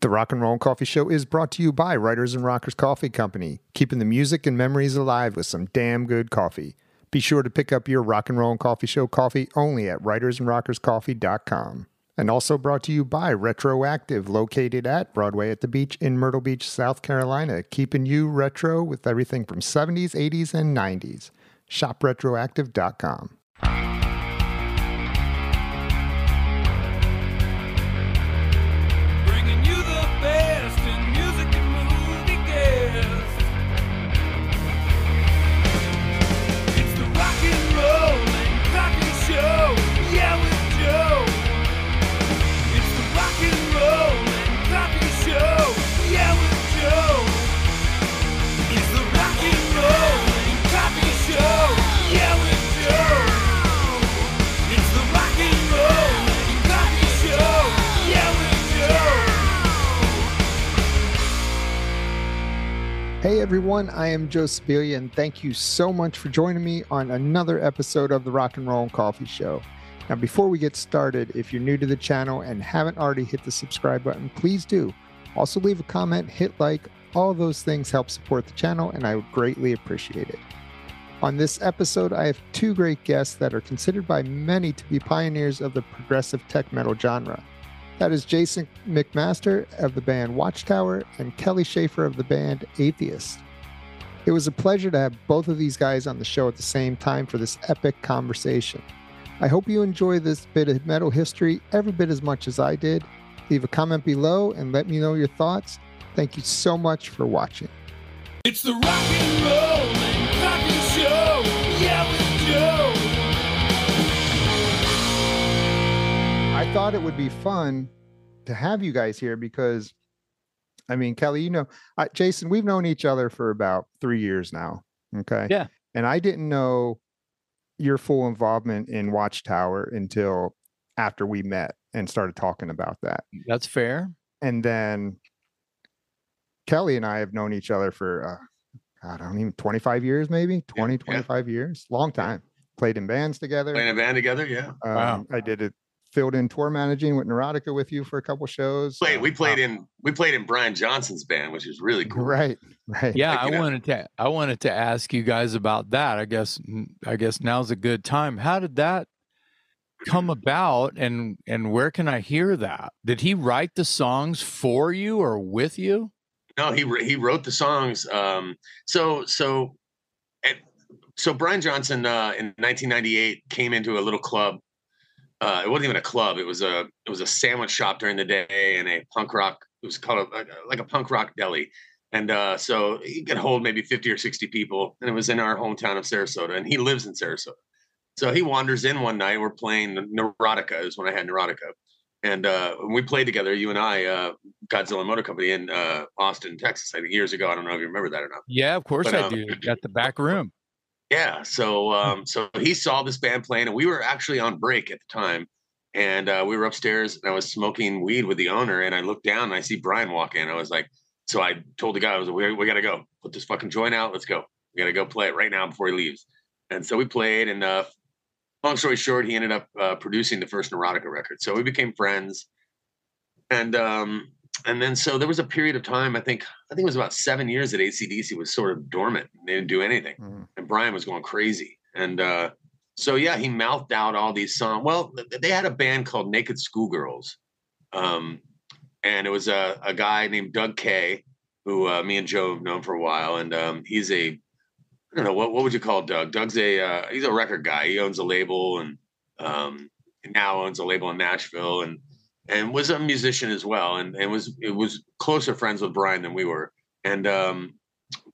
The Rock and Roll Coffee Show is brought to you by Writers and Rockers Coffee Company, keeping the music and memories alive with some damn good coffee. Be sure to pick up your Rock and Roll Coffee Show coffee only at writersandrockerscoffee.com. And also brought to you by Retroactive, located at Broadway at the Beach in Myrtle Beach, South Carolina, keeping you retro with everything from 70s, 80s, and 90s. ShopRetroactive.com. Hey everyone, I am Joe Sibilia, and thank you so much for joining me on another episode of the Rock and Roll and Coffee Show. Now, before we get started, if you're new to the channel and haven't already hit the subscribe button, please do. Also, leave a comment, hit like, all those things help support the channel, and I would greatly appreciate it. On this episode, I have two great guests that are considered by many to be pioneers of the progressive tech metal genre. That is Jason McMaster of the band Watchtower and Kelly Shaefer of the band Atheist. It was a pleasure to have both of these guys on the show at the same time for this epic conversation. I hope you enjoy this bit of metal history every bit as much as I did. Leave a comment below and let me know your thoughts. Thank you so much for watching. It's the rock and roll I thought it would be fun to have you guys here because, I mean, Kelly, you know, I, Jason, we've known each other for about three years now. Okay. Yeah. And I didn't know your full involvement in Watchtower until after we met and started talking about that. That's fair. And then Kelly and I have known each other for, uh, I don't even 25 years, maybe 20, yeah. 25 years, long time. Played in bands together. Playing a band together, yeah. Um, Wow. I did it filled in tour managing with Neurotica with you for a couple shows. Played, Uh, we played uh, in we played in Brian Johnson's band, which is really cool. right, right. Yeah, Like, I know- wanted to I wanted to ask you guys about that. I guess I guess now's a good time. How did that come about and and where can I hear that? Did he write the songs for you or with you? No, he he wrote the songs. Um, so so, and, so Brian Johnson uh, in 1998 came into a little club. Uh, it wasn't even a club. It was a it was a sandwich shop during the day and a punk rock. It was called a, like a punk rock deli. And uh, so he could hold maybe 50 or 60 people. And it was in our hometown of Sarasota. And he lives in Sarasota. So he wanders in one night. We're playing Neurotica, is when I had Neurotica. And uh, we played together, you and I, uh, Godzilla Motor Company in uh, Austin, Texas, I think years ago. I don't know if you remember that or not. Yeah, of course But, I um, do. At the back room. Yeah. So um, so he saw this band playing, and we were actually on break at the time. And uh, we were upstairs, and I was smoking weed with the owner. And I looked down, and I see Brian walk in. I was like, so I told the guy, I was like, we, we got to go. Put this fucking joint out. Let's go. We got to go play it right now before he leaves. And so we played. And uh, long story short, he ended up uh, producing the first Neurotica record. So we became friends. And um, and then so there was a period of time. I think I think it was about seven years that ACDC was sort of dormant. They didn't do anything Mhm. and Brian was going crazy. And uh, so yeah, he mouthed out all these songs. Well, th- they had a band called Naked Schoolgirls, um, and it was a, a guy named Doug Kay, who uh, me and Joe have known for a while, and um, he's a I don't know what what would you call Doug? Doug's a uh, he's a record guy. He owns a label and um, now owns a label in Nashville and and was a musician as well and and was it was closer friends with Brian than we were. And um,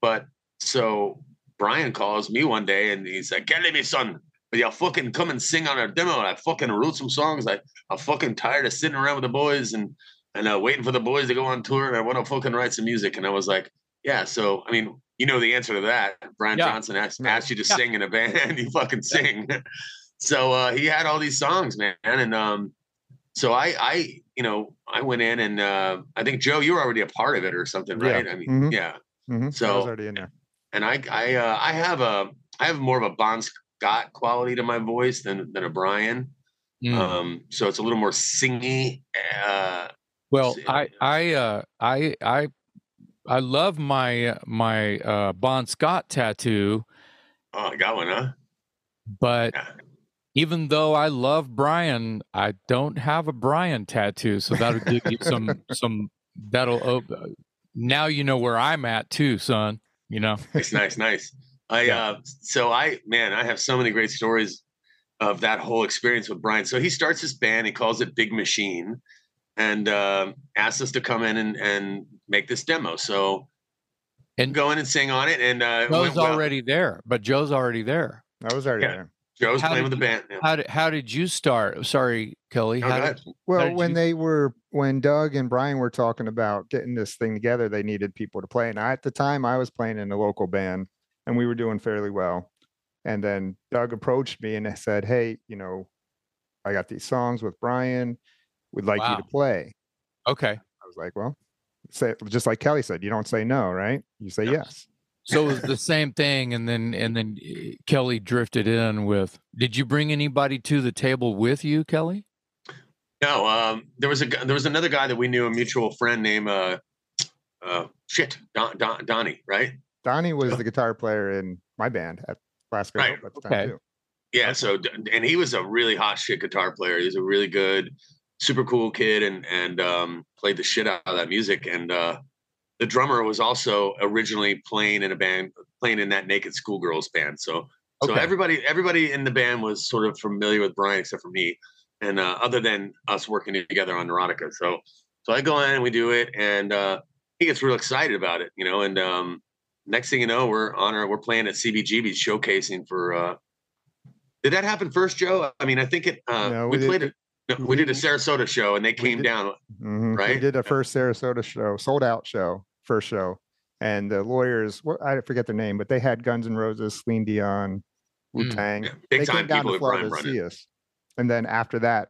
but so Brian calls me one day and he's like, "Get me son, will you fucking come and sing on our demo?" And I fucking wrote some songs. I I'm fucking tired of sitting around with the boys and and uh, waiting for the boys to go on tour. And I want to fucking write some music. And I was like, "Yeah." So I mean, you know the answer to that. Brian Yeah. Johnson asked, asked you to Yeah. sing in a band. you fucking sing. so uh, he had all these songs, man, and um, so I I you know I went in and uh, I think Joe, you were already a part of it or something, Yeah. right? I mean, Mhm. yeah Mhm. I was So- already in there. and I I uh, I have a I have more of a Bon Scott quality to my voice than than a Brian. Mm. Um, so it's a little more singy. Uh, Well, I I uh I I I love my my uh Bon Scott tattoo, Oh, I got one, huh? but Yeah. Even though I love Brian, I don't have a Brian tattoo, so that'll give you some some that'll op- now you know where I'm at too, son. You know. Nice, nice, nice. I Yeah. uh so I man, I have so many great stories of that whole experience with Brian. So he starts this band, he calls it Big Machine, and uh, asks us to come in and, and make this demo. So And- go in and sing on it. And uh, it Joe's went well. already there, but Joe's already there. I was already Yeah. there. Joe's How playing did with the band. Yeah. How did how did you start? Sorry, Kelly. How did. Well, did when you- they were when Doug and Brian were talking about getting this thing together, they needed people to play. And I, at the time, I was playing in a local band, and we were doing fairly well. And then Doug approached me and said, "Hey, you know, I got these songs with Brian. We'd like you to play." okay. I was like, "Well, say just like Kelly said, you don't say no, right? You say Yeah. yes." So it was the same thing, and then and then uh, Kelly drifted in with. Did you bring anybody to the table with you, Kelly? No, um, there was a there was another guy that we knew, a mutual friend named uh, uh, shit Don, Don, Donnie, right? Donnie was the guitar player in my band at Glasgow Right, at the okay. too. Yeah. So and he was a really hot shit guitar player. He was a really good, super cool kid, and and um, played the shit out of that music. And uh, the drummer was also originally playing in a band, playing in that Naked Schoolgirls band. So so everybody everybody in the band was sort of familiar with Brian except for me, and uh, other than us working together on Neurotica. So so I go in and we do it, and uh, he gets real excited about it, you know. And um, next thing you know, we're on our we're playing at CBGB's showcasing for. Uh, did that happen first, Joe? I mean, I think it. Uh, No, we, we played it. No, we did a Sarasota show, and they came did- down. Mhm. We did a first Sarasota show, sold out show, first show, and the lawyers, what I forget their name, but they had Guns N' Roses, Celine Dion, Wu Tang. Mm, Yeah, big they time came down to Florida to see us, and then after that,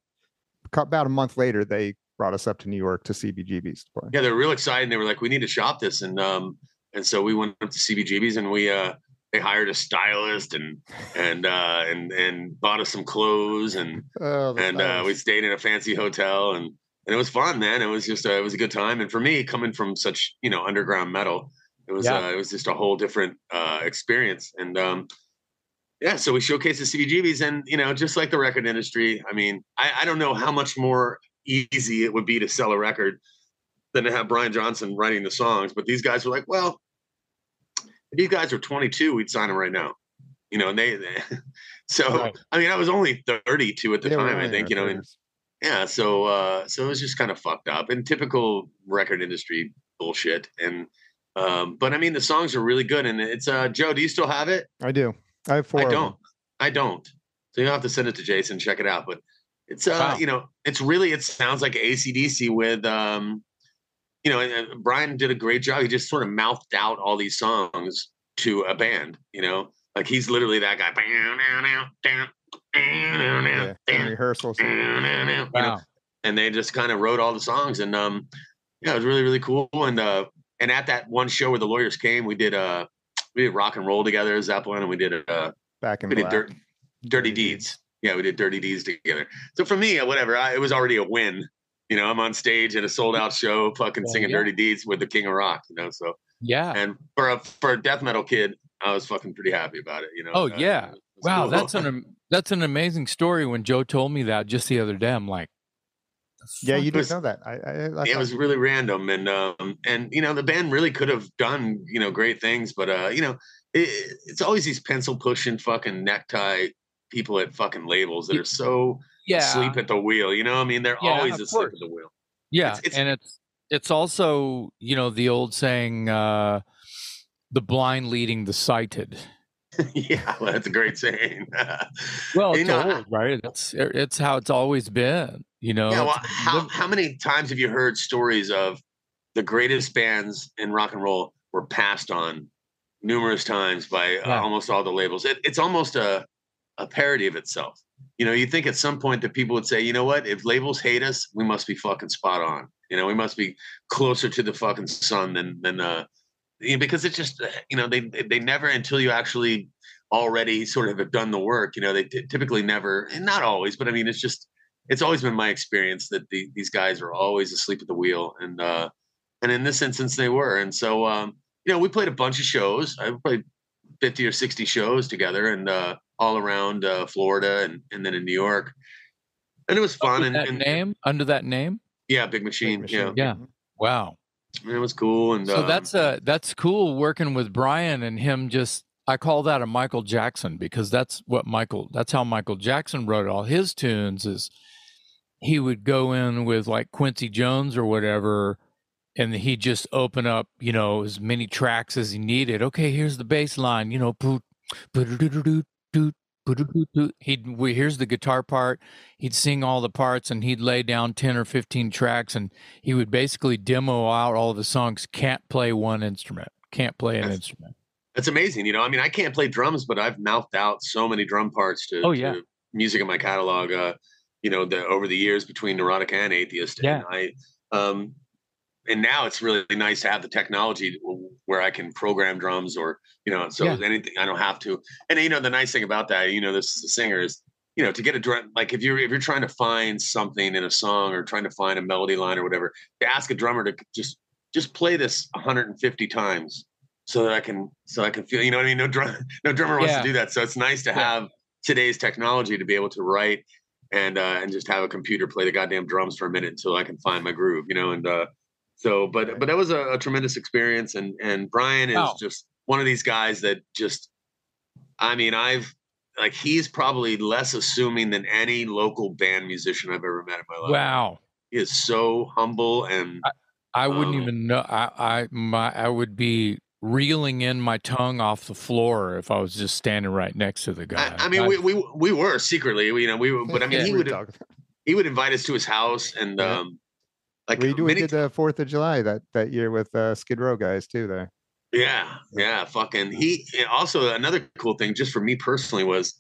about a month later, they brought us up to New York to CBGB's to play. Yeah, they were real excited. They were like, "We need to shop this," and um, and so we went up to CBGB's and we uh, they hired a stylist and and uh, and and bought us some clothes and Oh, and uh, we stayed in a fancy hotel and and it was fun, man. It was just uh, it was a good time. And for me, coming from such you know underground metal, it was Yeah. uh, it was just a whole different uh, experience. And um, yeah, so we showcased the CBGBs, and you know, just like the record industry, I mean, I, I don't know how much more easy it would be to sell a record than to have Brian Johnson writing the songs. But these guys were like, well, if these guys were 22, we'd sign them right now. You know, and they, they so Right. I mean, I was only 32 at the Yeah, time, I think, our you know, and yeah so uh so it was just kind of fucked up and typical record industry bullshit and um but i mean the songs are really good and it's uh joe do you still have it I do. I have four. i don't i don't so you'll have to send it to jason check it out but it's uh Wow. you know it's really it sounds like acdc with um you know and brian did a great job. He just sort of mouthed out all these songs to a band you know? Like he's literally that guy. Yeah, rehearsals. you know, Wow. and they just kind of wrote all the songs and um yeah it was really really cool. And uh and at that one show where the lawyers came we did uh we did rock and roll together zeppelin and we did uh Back in we did dirt, dirty deeds. Yeah we did dirty deeds together. So for me uh, whatever I, it was already a win you know i'm on stage at a sold out show fucking Well, singing yeah. dirty deeds with the king of rock you know so Yeah. and for a for a death metal kid i was fucking pretty happy about it you know Oh, Uh, yeah. it Wow, cool. that's an that's an amazing story. When Joe told me that just the other day, I'm like, the Yeah, you didn't know that. I, I, I yeah, it thought- was really random and um and you know the band really could have done you know great things but uh you know it, it's always these pencil pushing fucking necktie people at fucking labels that are so yeah, asleep at the wheel you know i mean they're Yeah, always asleep course. at the wheel yeah, it's- it's- and it's it's also you know the old saying, uh, the blind leading the sighted. yeah well, that's a great saying Well, You it's know, old, right? It's it's how it's always been. You know. yeah well how, how many times have you heard stories of the greatest bands in rock and roll were passed on numerous times by uh, Yeah. almost all the labels it, it's almost a a parody of itself you know you think at some point that people would say you know what if labels hate us we must be fucking spot on you know we must be closer to the fucking sun than than uh you know, because it's just uh, you know they they never until you actually already sort of have done the work you know they typically never and not always but i mean it's just it's always been my experience that the, these guys are always asleep at the wheel, and uh, and in this instance they were. And so um, you know, we played a bunch of shows. I played fifty or sixty shows together, and uh, all around uh, Florida, and and then in New York, and it was fun. Under And, that and name under that name. yeah, Big Machine. Big Yeah, Machine. Yeah. Wow. it was cool. And So um, that's uh that's cool working with Brian and him just I call that a Michael Jackson because that's what Michael that's how Michael Jackson wrote all his tunes is he would go in with like Quincy Jones or whatever and he'd just open up, you know, as many tracks as he needed. Okay, here's the bass line, you know, he'd we- here's the guitar part. He'd sing all the parts and he'd lay down 10 or 15 tracks and he would basically demo out all the songs, can't play one instrument, can't play an That's- instrument. That's amazing. You know, I mean, I can't play drums, but I've mouthed out so many drum parts to, Oh, yeah. to music in my catalog. Uh, you know, the over the years between neurotic and atheist. Yeah. And I, um, and now it's really nice to have the technology where I can program drums or you know, so Yeah. anything I don't have to. And you know, the nice thing about that, you know, this is a singer is. You know, to get a drum, like if you're if you're trying to find something in a song or trying to find a melody line or whatever, to ask a drummer to just just play this 150 times so that I can so I can feel you know what I mean no drum no drummer wants Yeah. to do that so it's nice to Yeah. have today's technology to be able to write and uh and just have a computer play the goddamn drums for a minute until I can find my groove you know and uh so but but that was a, a tremendous experience and and Brian is Wow. just one of these guys that just I mean I've like he's probably less assuming than any local band musician I've ever met in my life Wow. he is so humble and I wouldn't Um, even know. I, I, my, I would be reeling in my tongue off the floor if I was just standing right next to the guy. I, I mean, we, we we were secretly, you know, we were, but I mean, Yeah. he would he would invite us to his house, and Yeah. um, like we, do- we did the Fourth of July that that year with uh, Skid Row guys too. There, yeah, yeah, fucking. He also another cool thing, just for me personally, was,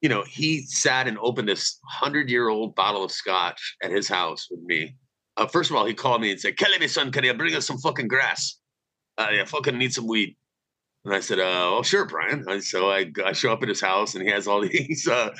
you know, he sat and opened this hundred year old bottle of scotch at his house with me. Uh, first of all, he called me and said, "Kelly, my son, can you bring us some fucking grass? Uh, yeah, fucking need some weed." And I said, uh, "Oh, sure, Brian." And so I, I show up at his house, and he has all these, uh,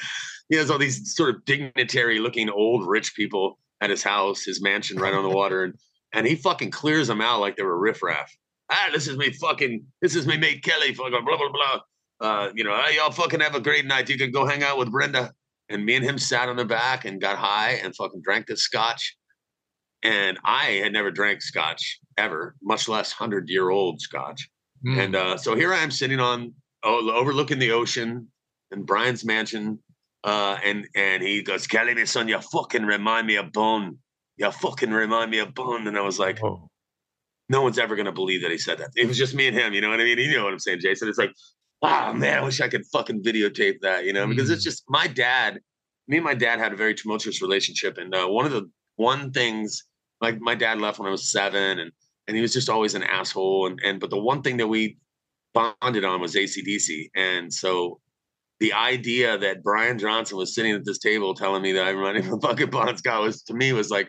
he has all these sort of dignitary-looking old rich people at his house, his mansion right on the water, and and he fucking clears them out like they were riffraff. Ah, this is me fucking, this is me mate Kelly, fucking blah blah blah. Uh, you know, hey, y'all fucking have a great night. You can go hang out with Brenda. And me and him sat on the back and got high and fucking drank this scotch. And I had never drank scotch ever, much less hundred year old scotch. Mm. And uh, so here I am sitting on oh, overlooking the ocean in Brian's mansion. Uh, and and he goes, Kelly, my son, you fucking remind me of Bon. You fucking remind me of Bon. And I was like, Oh, no one's ever gonna believe that he said that. It was just me and him, you know what I mean? You know what I'm saying, Jason? It's like, wow, man, I wish I could fucking videotape that, you know, because it's just my dad. Me and my dad had a very tumultuous relationship, and uh, one of the one things, like my dad left when I was seven, and and he was just always an asshole, and and but the one thing that we bonded on was ACDC, and so the idea that Brian Johnson was sitting at this table telling me that I'm running for fucking Bon Scott was to me was like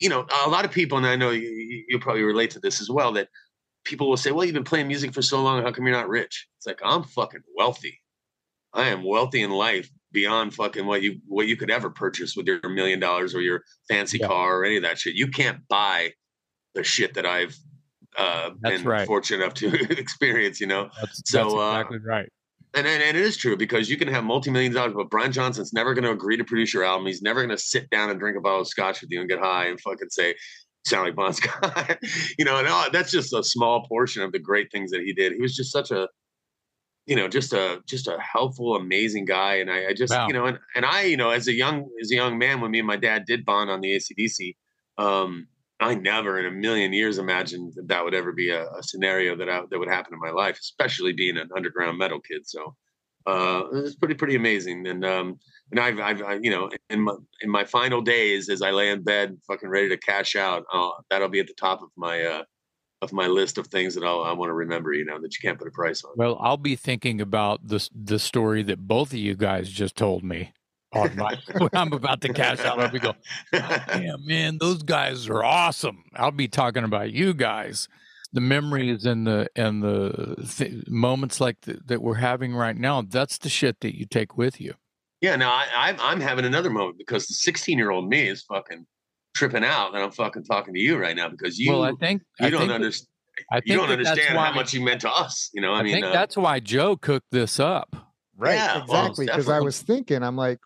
you know, a lot of people, and I know you, you- probably relate to this as well, that people will say, well, you've been playing music for so long. How come you're not rich? It's like, I'm fucking wealthy. I am wealthy in life beyond fucking what you what you could ever purchase with your million dollars or your fancy Yeah. car or any of that shit. You can't buy the shit that I've uh, That's been right. fortunate enough to experience, you know? that's, So, that's uh, exactly right. And, and, and it is true because you can have multi-million dollars, but Brian Johnson's never going to agree to produce your album. He's never going to sit down and drink a bottle of scotch with you and get high and fucking say, sound like Bon Scott. you know, and all, that's just a small portion of the great things that he did. He was just such a, you know, just a just a helpful, amazing guy. And I, I just, Wow. you know, and, and I, you know, as a young as a young man, when me and my dad did bond on the ACDC, um, I never in a million years imagined that that would ever be a, a scenario that I, that would happen in my life, especially being an underground metal kid. So uh, it's pretty pretty amazing. And um, and I've, I've I, you know in my in my final days as I lay in bed, fucking ready to cash out, uh, that'll be at the top of my uh, of my list of things that I'll, I want to remember. You know that you can't put a price on. Well, I'll be thinking about this the story that both of you guys just told me. On my, when I'm about to cash out, I'll be going, "Damn, man, those guys are awesome." I'll be talking about you guys, the memories and the and the th- moments like th- that we're having right now. That's the shit that you take with you. Yeah, Now I, I'm I'm having another moment because the 16 year old me is fucking tripping out, and I'm fucking talking to you right now because you well, I think you I don't think that- understand. I You don't that understand why, how much you meant to us. You know, I, I, mean, think uh, that's why Joe cooked this up. Right. Yeah, exactly. Because I was thinking, I'm like,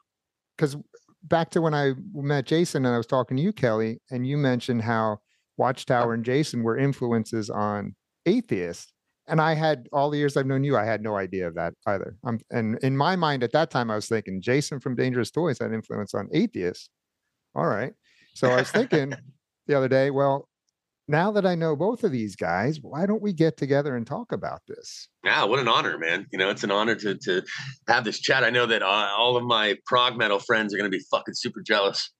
because back to when I met Jason and I was talking to you, Kelly, and you mentioned how Watchtower and Jason were influences on atheists. And I had all the years I've known you, I had no idea of that either. And in my mind at that time, I was thinking Jason from Dangerous Toys had influence on atheists. All right. So I was thinking the other day, well, now that I know both of these guys, why don't we get together and talk about this? Yeah, what an honor, man. You know, it's an honor to to have this chat. I know that uh, all of my prog metal friends are going to be fucking super jealous,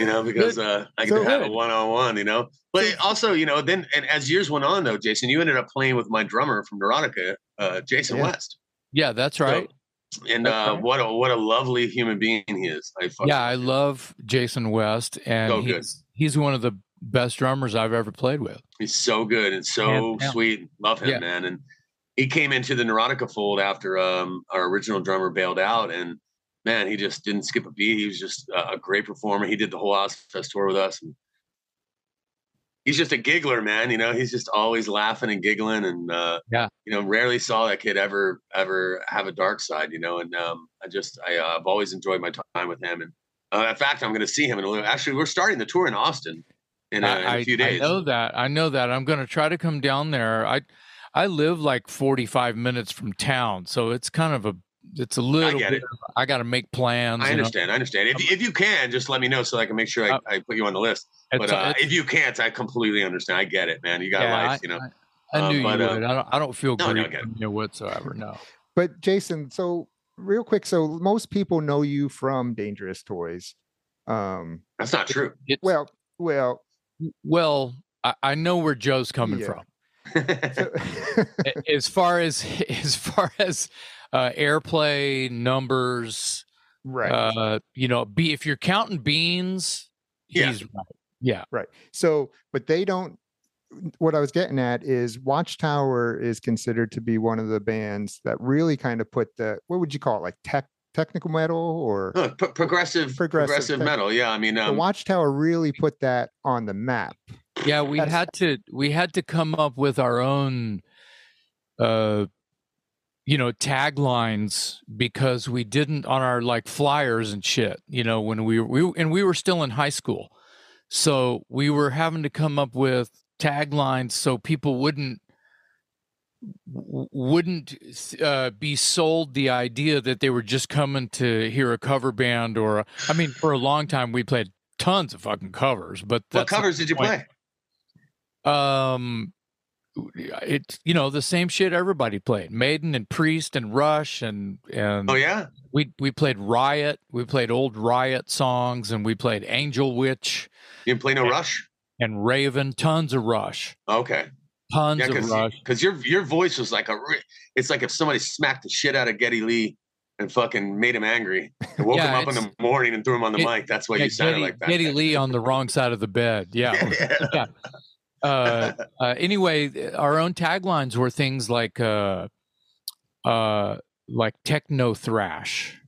you know, because uh, I get So to have a one on one, you know. But also, you know, then and as years went on, though, Jason, you ended up playing with my drummer from Neurotica, uh, Jason Yeah. West. Yeah, that's So- right. and uh, right. what a what a lovely human being he is. I yeah, I love Jason West, and So good. he's he's one of the best drummers I've ever played with. He's so good and so Hands down. sweet. Love him, Yeah. man. And he came into the Neurotica fold after um, our original drummer bailed out, and man, he just didn't skip a beat. He was just a, a great performer. He did the whole Ozzfest tour with us, and he's just a giggler, man. You know, he's just always laughing and giggling, and uh, Yeah. you know, rarely saw that kid ever ever have a dark side. You know, and um, I just I, uh, I've always enjoyed my time with him, and uh, in fact, I'm going to see him in a little. Actually, we're starting the tour in Austin in a, in a I, few I know that. I know that. I'm going to try to come down there. I I live like 45 minutes from town, so it's kind of a it's a little get bit. it. I got to make plans. I you know. understand. I understand. If, if you can, just let me know so I can make sure I, Uh, I put you on the list. But uh, if you can't, I completely understand. I get it, man. You got yeah, life, I- you know. I, I Uh, knew but, you uh, would. I don't. I don't feel no, no, I grief get it. from you whatsoever. No. But Jason, so real quick, so most people know you from Dangerous Toys. Um, That's not true. Well, well, well, I, I know where Joe's coming Yeah. from. as far as as far as uh, airplay numbers, right, uh, you know, be if you're counting beans, Yeah. he's right. Yeah. right. So, but they don't. What I was getting at is Watchtower is considered to be one of the bands that really kind of put the what would you call it, like tech technical metal or No, pro- progressive, Progressive progressive, metal. Yeah, I mean, the um, Watchtower really put that on the map. Yeah, we That's- had to we had to come up with our own uh you know taglines because we didn't on our like flyers and shit, you know, when we we and we were still in high school. So we were having to come up with taglines so people wouldn't w- wouldn't uh, be sold the idea that they were just coming to hear a cover band or a, I mean for a long time we played tons of fucking covers but what covers did you point. play? um, it's you know the same shit everybody played. Maiden and Priest and Rush and and Oh yeah, we we played Riot. We played old Riot songs and we played Angel Witch you didn't play no Yeah. Rush. and Raven. Tons of Rush. Okay, Tons yeah, of because Rush. because your your voice was like a. It's like if somebody smacked the shit out of Geddy Lee and fucking made him angry and woke Yeah, him up in the morning and threw him on the it- mic. That's why Yeah, you sounded Geddy, like that. Geddy Lee on the wrong side of the bed. Yeah. yeah. uh, uh, anyway, our own taglines were things like uh, uh, like techno thrash.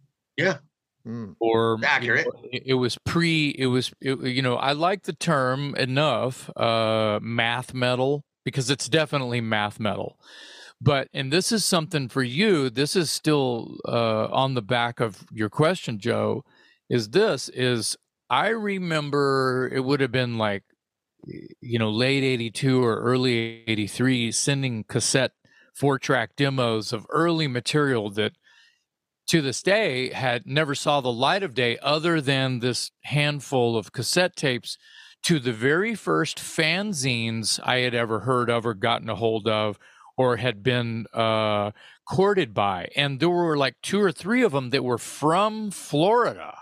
Mm. or you Accurate. know, it, it was pre it was it, you know i like the term enough uh math metal because it's definitely math metal. But and this is something for you this is still uh on the back of your question joe is this is i remember it would have been like you know late 82 or early 83 sending cassette four track demos of early material that to this day had never saw the light of day other than this handful of cassette tapes to the very first fanzines I had ever heard of or gotten a hold of or had been uh, courted by. And there were like two or three of them that were from Florida.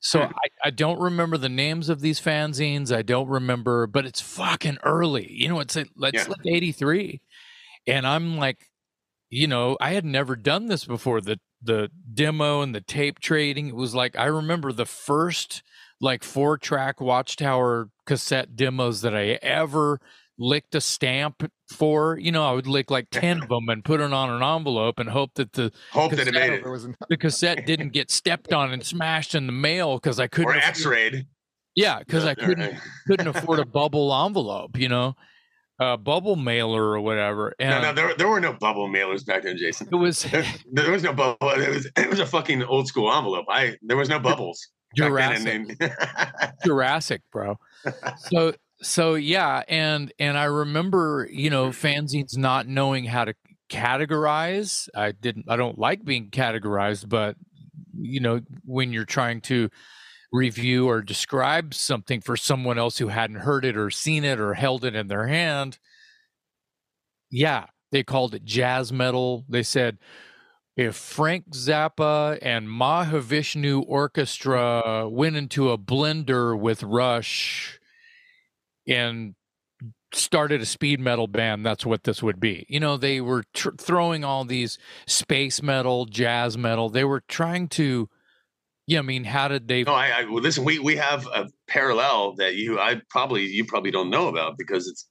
So Hmm. I, I don't remember the names of these fanzines. I don't remember, but it's fucking early. You know, it's, like- it's Yeah. like 83. And I'm like, you know, I had never done this before. The the demo and the tape trading. It was like I remember the first like four track Watchtower cassette demos that I ever licked a stamp for. You know, I would lick like ten of them and put it on an envelope and hope that the Hope that it made it. It was an- the cassette didn't get stepped on and smashed in the mail because I couldn't. Or X-rayed. Yeah, because I couldn't Right. couldn't afford a bubble envelope. You know, a bubble mailer or whatever. And No, no, there, there were no bubble mailers back then, Jason. it was There, there was no bubble. It was it was a fucking old school envelope. I there was no bubbles. Jurassic. Jurassic, bro. So so yeah, and and I remember, you know, fanzines not knowing how to categorize. I didn't I don't like being categorized, but you know, when you're trying to review or describe something for someone else who hadn't heard it or seen it or held it in their hand, yeah, they called it jazz metal. They said if Frank Zappa and Mahavishnu Orchestra went into a blender with Rush and started a speed metal band, that's what this would be. You know, they were tr- throwing all these space metal, jazz metal. They were trying to, yeah, I mean, how did they? no, I, I well, listen. We we have a parallel that you I probably you probably don't know about because it's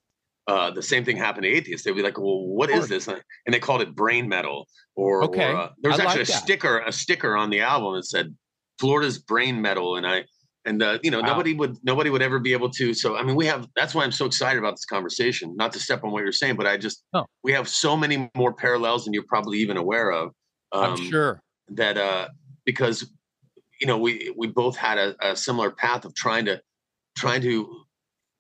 uh, the same thing happened to atheists. They'd be like, "Well, what is this?" And they called it brain metal. Or, Okay, or uh, there was I actually like a that. sticker a sticker on the album that said Florida's brain metal, and I and uh, you know Wow. nobody would nobody would ever be able to. So I mean, we have that's why I'm so excited about this conversation. Not to step on what you're saying, but I just No. we have so many more parallels than you're probably even aware of. I'm um, sure. that uh because you know we we both had a, a similar path of trying to trying to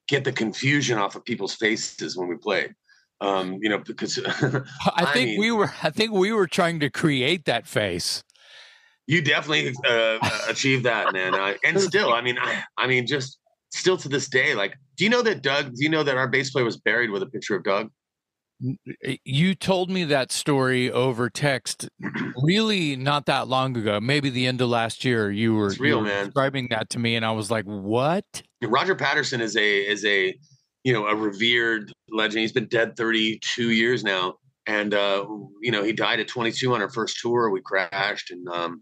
get the confusion off of people's faces when we played um you know because I I think mean- we were. I think we were trying to create that face. you definitely uh, achieved that man I, and still i mean I, I mean just still to this day like do you know that doug do you know that our bass player was buried with a picture of doug You told me that story over text, really not that long ago. Maybe the end of last year. You were, It's real, you were man. describing that to me, and I was like, "What?" roger patterson is a is a you know a revered legend he's been dead 32 years now and uh you know he died at 22 on our first tour we crashed and um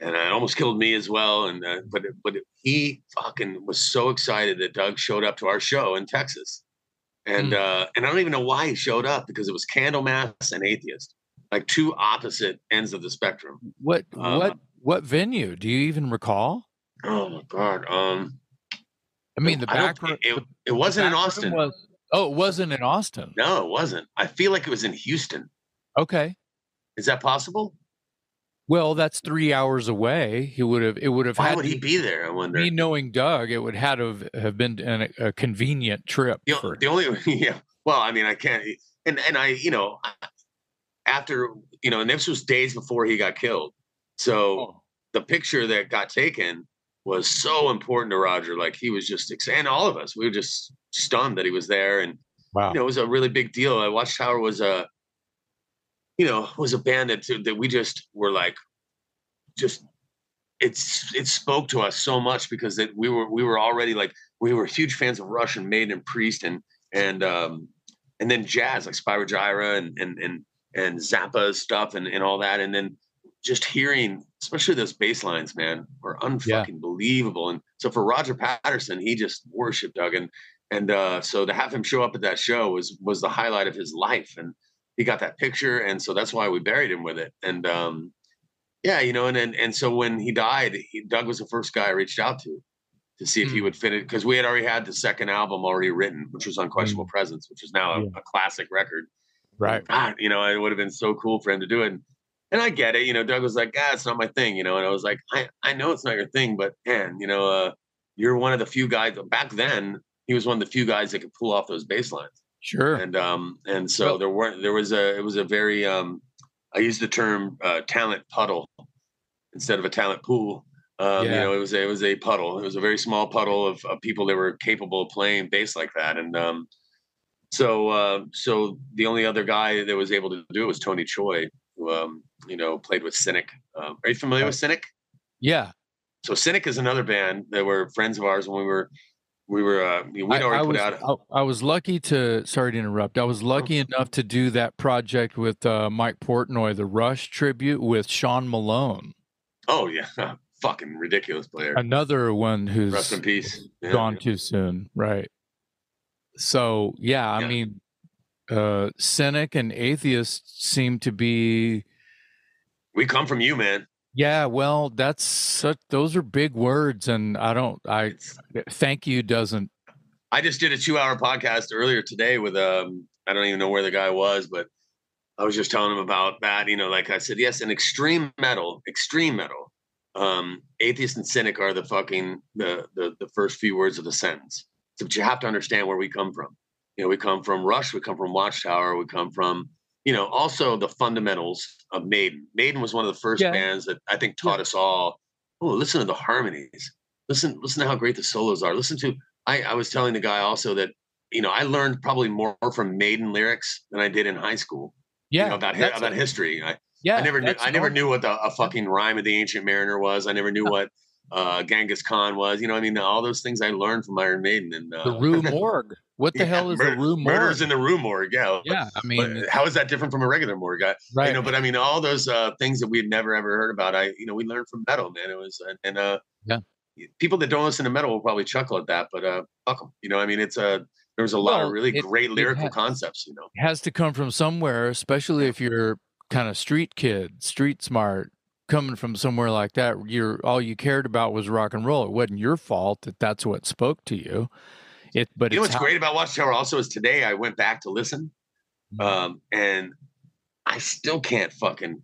and it almost killed me as well and uh, but but he fucking was so excited that doug showed up to our show in texas and Hmm. uh and i don't even know why he showed up because it was candlemass and atheist like two opposite ends of the spectrum What? Uh, what? What venue? Do you even recall? oh my god um I mean, the back room. it, it wasn't in austin Was, oh, it wasn't in Austin. no it wasn't i feel like it was in houston Okay. Is that possible? Well, that's three hours away. He would have. It would have Why had would he be there? I wonder. me knowing Doug. It would had to have, have been an, a convenient trip The, for. the only, yeah. Well, I mean, I can't, and and I, you know, after you know, and this was days before he got killed. So Oh, the picture that got taken was so important to Roger. Like he was just, and all of us, we were just stunned that he was there, and wow. you know, it was a really big deal. Uh, Watchtower was a, you know, was a band that that we just were like, just it's it spoke to us so much because that we were we were already like we were huge fans of Rush and Maiden and Priest and and um and then jazz like Spyro Gyra and and and and Zappa stuff and and all that. And then just hearing especially those bass lines man were unfucking believable. And so for Roger Patterson he just worshipped Doug. And and uh so to have him show up at that show was was the highlight of his life. And he got that picture and so that's why we buried him with it and um yeah you know and and, and so when he died he, doug was the first guy i reached out to to see if he Hmm. would fit it because we had already had the second album already written which was unquestionable presence which is now a, Yeah. a classic record Right. God, you know it would have been so cool for him to do it and, and i get it you know doug was like ah it's not my thing you know and i was like i i know it's not your thing but man you know uh you're one of the few guys back then he was one of the few guys that could pull off those bass lines Sure. and um and so Well- there weren't there was a it was a very um i used the term uh, talent puddle instead of a talent pool. Um you know it was a, it was a puddle. It was a very small puddle of, of people that were capable of playing bass like that. And um so uh so the only other guy that was able to do it was tony choy who um you know played with cynic. Um, are you familiar with cynic? yeah. so cynic is another band that were friends of ours when we were we were uh we'd I, already I put was, out I, I was lucky to. Sorry to interrupt. I was lucky enough to do that project with uh, Mike Portnoy, the Rush tribute with Sean Malone, oh yeah fucking ridiculous player another one who's Rest in peace. Yeah. gone too soon. Right. so yeah, I Yeah. mean, uh, cynic and atheist seem to be. We come from you, man. Yeah, well, that's such. Those are big words, and I don't. I It's, thank you doesn't. I just did a two-hour podcast earlier today with um. I don't even know where the guy was, but I was just telling him about that. You know, like I said, yes, an extreme metal, extreme metal. Um, atheist and cynic are the fucking the the the first few words of the sentence. So, but you have to understand where we come from. You know, we come from Rush, we come from Watchtower, we come from you know also the fundamentals of Maiden. Maiden was one of the first Yeah. bands that I think taught us all. Oh, listen to the harmonies. Listen, listen to how great the solos are. Listen to. I I was telling the guy also that you know I learned probably more from Maiden lyrics than I did in high school. you Yeah, know, about about a- history. I, yeah. I never knew I never knew what the, a fucking rhyme of the ancient mariner was. I never knew what uh, Genghis Khan was. You know, I mean, all those things I learned from Iron Maiden and uh, the Rue Morgue. What the yeah, hell is Rue Morgue? Murders in the Rue Morgue. Yeah. yeah, I mean, how is that different from a regular morgue? I, right. You know, but I mean, all those uh, things that we had never ever heard about. I, you know, we learned from metal, man. It was and, and uh, Yeah. People that don't listen to metal will probably chuckle at that, but uh, fuck 'em. You know, I mean, it's a there was a lot Well, of really it- great lyrical has- concepts. You know, It has to come from somewhere, especially if you're kind of street kid, street smart, coming from somewhere like that. You're all you cared about was rock and roll. It wasn't your fault that that's what spoke to you. It, but you know what's how- great about Watchtower also is today I went back to listen, Mm-hmm. um, and I still can't fucking,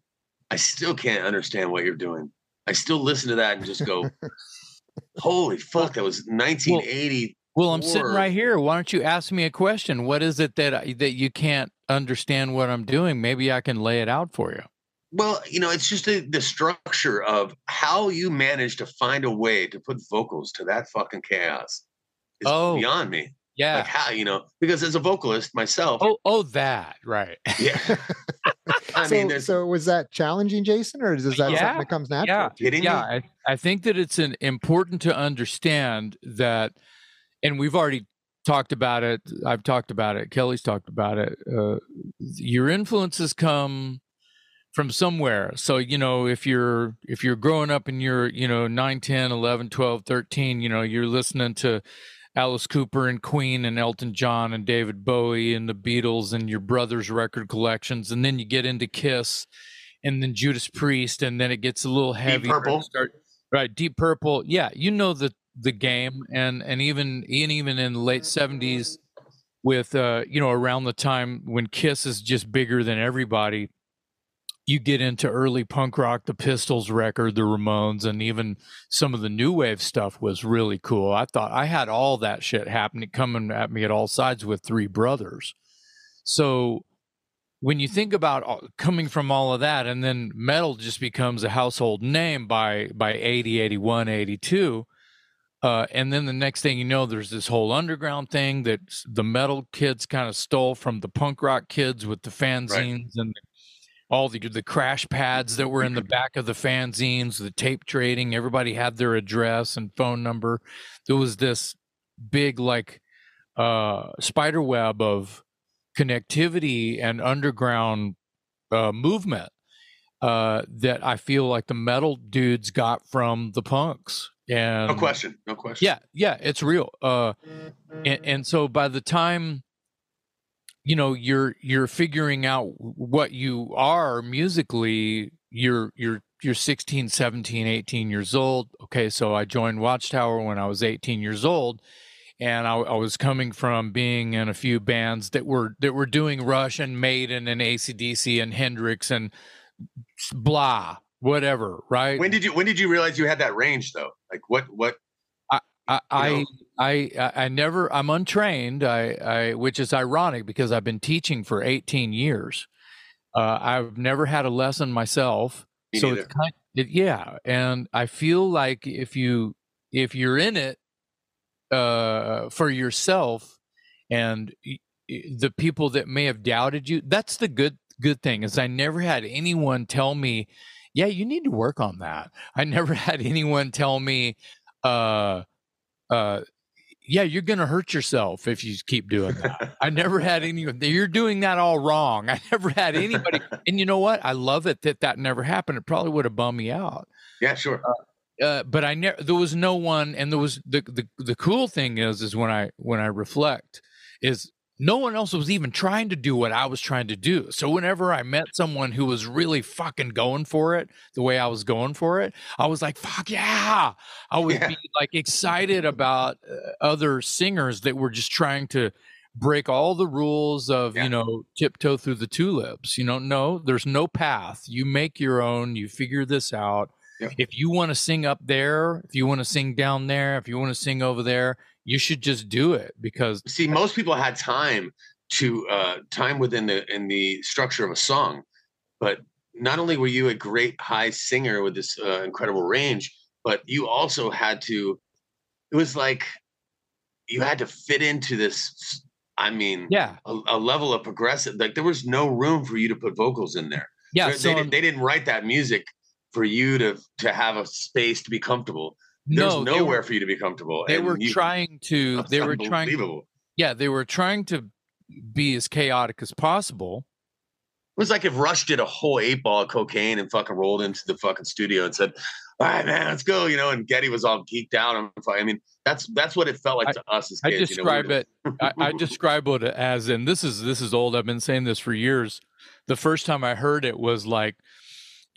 I still can't understand what you're doing. I still listen to that and just go, "Holy fuck!" That was 1980. Well, I'm sitting right here. Why don't you ask me a question? What is it that I, that you can't understand what I'm doing? Maybe I can lay it out for you. Well, you know, it's just the, the structure of how you manage to find a way to put vocals to that fucking chaos is Oh, beyond me. Yeah. Like how, you know, because as a vocalist myself, oh, oh, that right. yeah. I so, mean, so was that challenging, Jason, or is that Yeah, something that comes natural? yeah, kidding yeah. me. I, I think that it's an important to understand that, and we've already talked about it. I've talked about it. Kelly's talked about it. Uh, your influences come from somewhere so you know if you're if you're growing up and you're you know 9 10 11 12 13 you know you're listening to alice cooper and queen and elton john and david bowie and the beatles and your brother's record collections and then you get into kiss and then judas priest and then it gets a little heavy Deep Purple. right deep purple yeah you know the the game and and even and even in the late 70s with uh you know around the time when kiss is just bigger than everybody you get into early punk rock, the Pistols record, the Ramones, and even some of the new wave stuff was really cool. I thought I had all that shit happening coming at me at all sides with three brothers. So when you think about all- coming from all of that and then metal just becomes a household name by by 80 81 82 uh, and then the next thing you know there's this whole underground thing that the metal kids kind of stole from the punk rock kids with the fanzines and all the the crash pads that were in the back of the fanzines the tape trading everybody had their address and phone number there was this big like uh spider web of connectivity and underground uh movement uh that i feel like the metal dudes got from the punks and No question. No question. yeah yeah it's real uh and, and so by the time you know you're you're figuring out what you are musically you're you're you're 16 17 18 years old okay so i joined watchtower when i was 18 years old and I, I was coming from being in a few bands that were that were doing rush and maiden and acdc and hendrix and blah whatever right When did you when did you realize you had that range though? Like what what I, I. I, I, never, I'm untrained. I, I, which is ironic because I've been teaching for 18 years. Uh, I've never had a lesson myself. Me so neither. it's kind it, yeah. And I feel like if you, if you're in it, uh, for yourself and the people that may have doubted you, that's the good, good thing is I never had anyone tell me, yeah, you need to work on that. I never had anyone tell me, uh, uh, yeah, you're going to hurt yourself if you keep doing that. I never had any, you're doing that all wrong. I never had anybody. and you know what? I love it that that never happened. It probably would have bummed me out. yeah, sure. Uh, but I never, there was no one. And there was the, the, the cool thing is, is when I, when I reflect is no one else was even trying to do what I was trying to do. So whenever I met someone who was really fucking going for it the way I was going for it, I was like, fuck yeah. I would Yeah. be like excited about uh, other singers that were just trying to break all the rules of, Yeah. you know, tiptoe through the tulips. You know, no, there's no path. You make your own, you figure this out. Yeah. If you want to sing up there, if you want to sing down there, if you want to sing over there, you should just do it because See, most people had time to uh, time within the in the structure of a song, but not only were you a great high singer with this uh, incredible range, but you also had to. It was like you had to fit into this. I mean, yeah, a, a level of progressive. Like there was no room for you to put vocals in there. yeah. They- so they, didn't, they didn't write that music for you to to have a space to be comfortable. There's no, nowhere were, for you to be comfortable. they were you- trying to. They were trying. Yeah, they were trying to be as chaotic as possible. It was like if Rush did a whole eight ball of cocaine and fucking rolled into the fucking studio and said, "All right, man, let's go," you know. And Geddy was all geeked out. I mean, that's that's what it felt like I- to us as I kids. you know, we describe it. I, I describe it as, and this is this is old. I've been saying this for years. The first time I heard it was like,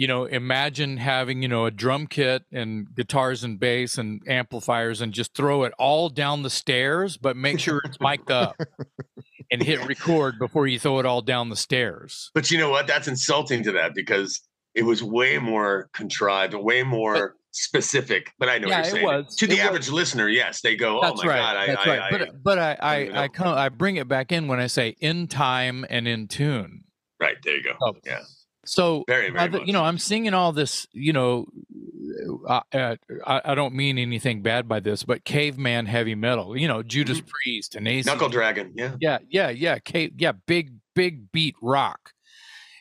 you know, imagine having you know a drum kit and guitars and bass and amplifiers and just throw it all down the stairs, but make sure it's mic'd up and hit record before you throw it all down the stairs. But you know what? That's insulting to that because it was way more contrived, way more specific. But I know Yeah, what you're saying. was. To the was. average listener, yes, they go, "Oh That's my right. god!" I, that's I, right. I, but but I I, I come I bring it back in when I say in time and in tune. right there you go. Oh. Yeah, So very, very you know, I'm singing all this. You know, uh, uh, I, I don't mean anything bad by this, but caveman heavy metal. You know, Judas Priest and. Mm-hmm. Knuckle Dragon. Yeah, Yeah, yeah, yeah. Cave, yeah, big, big beat rock.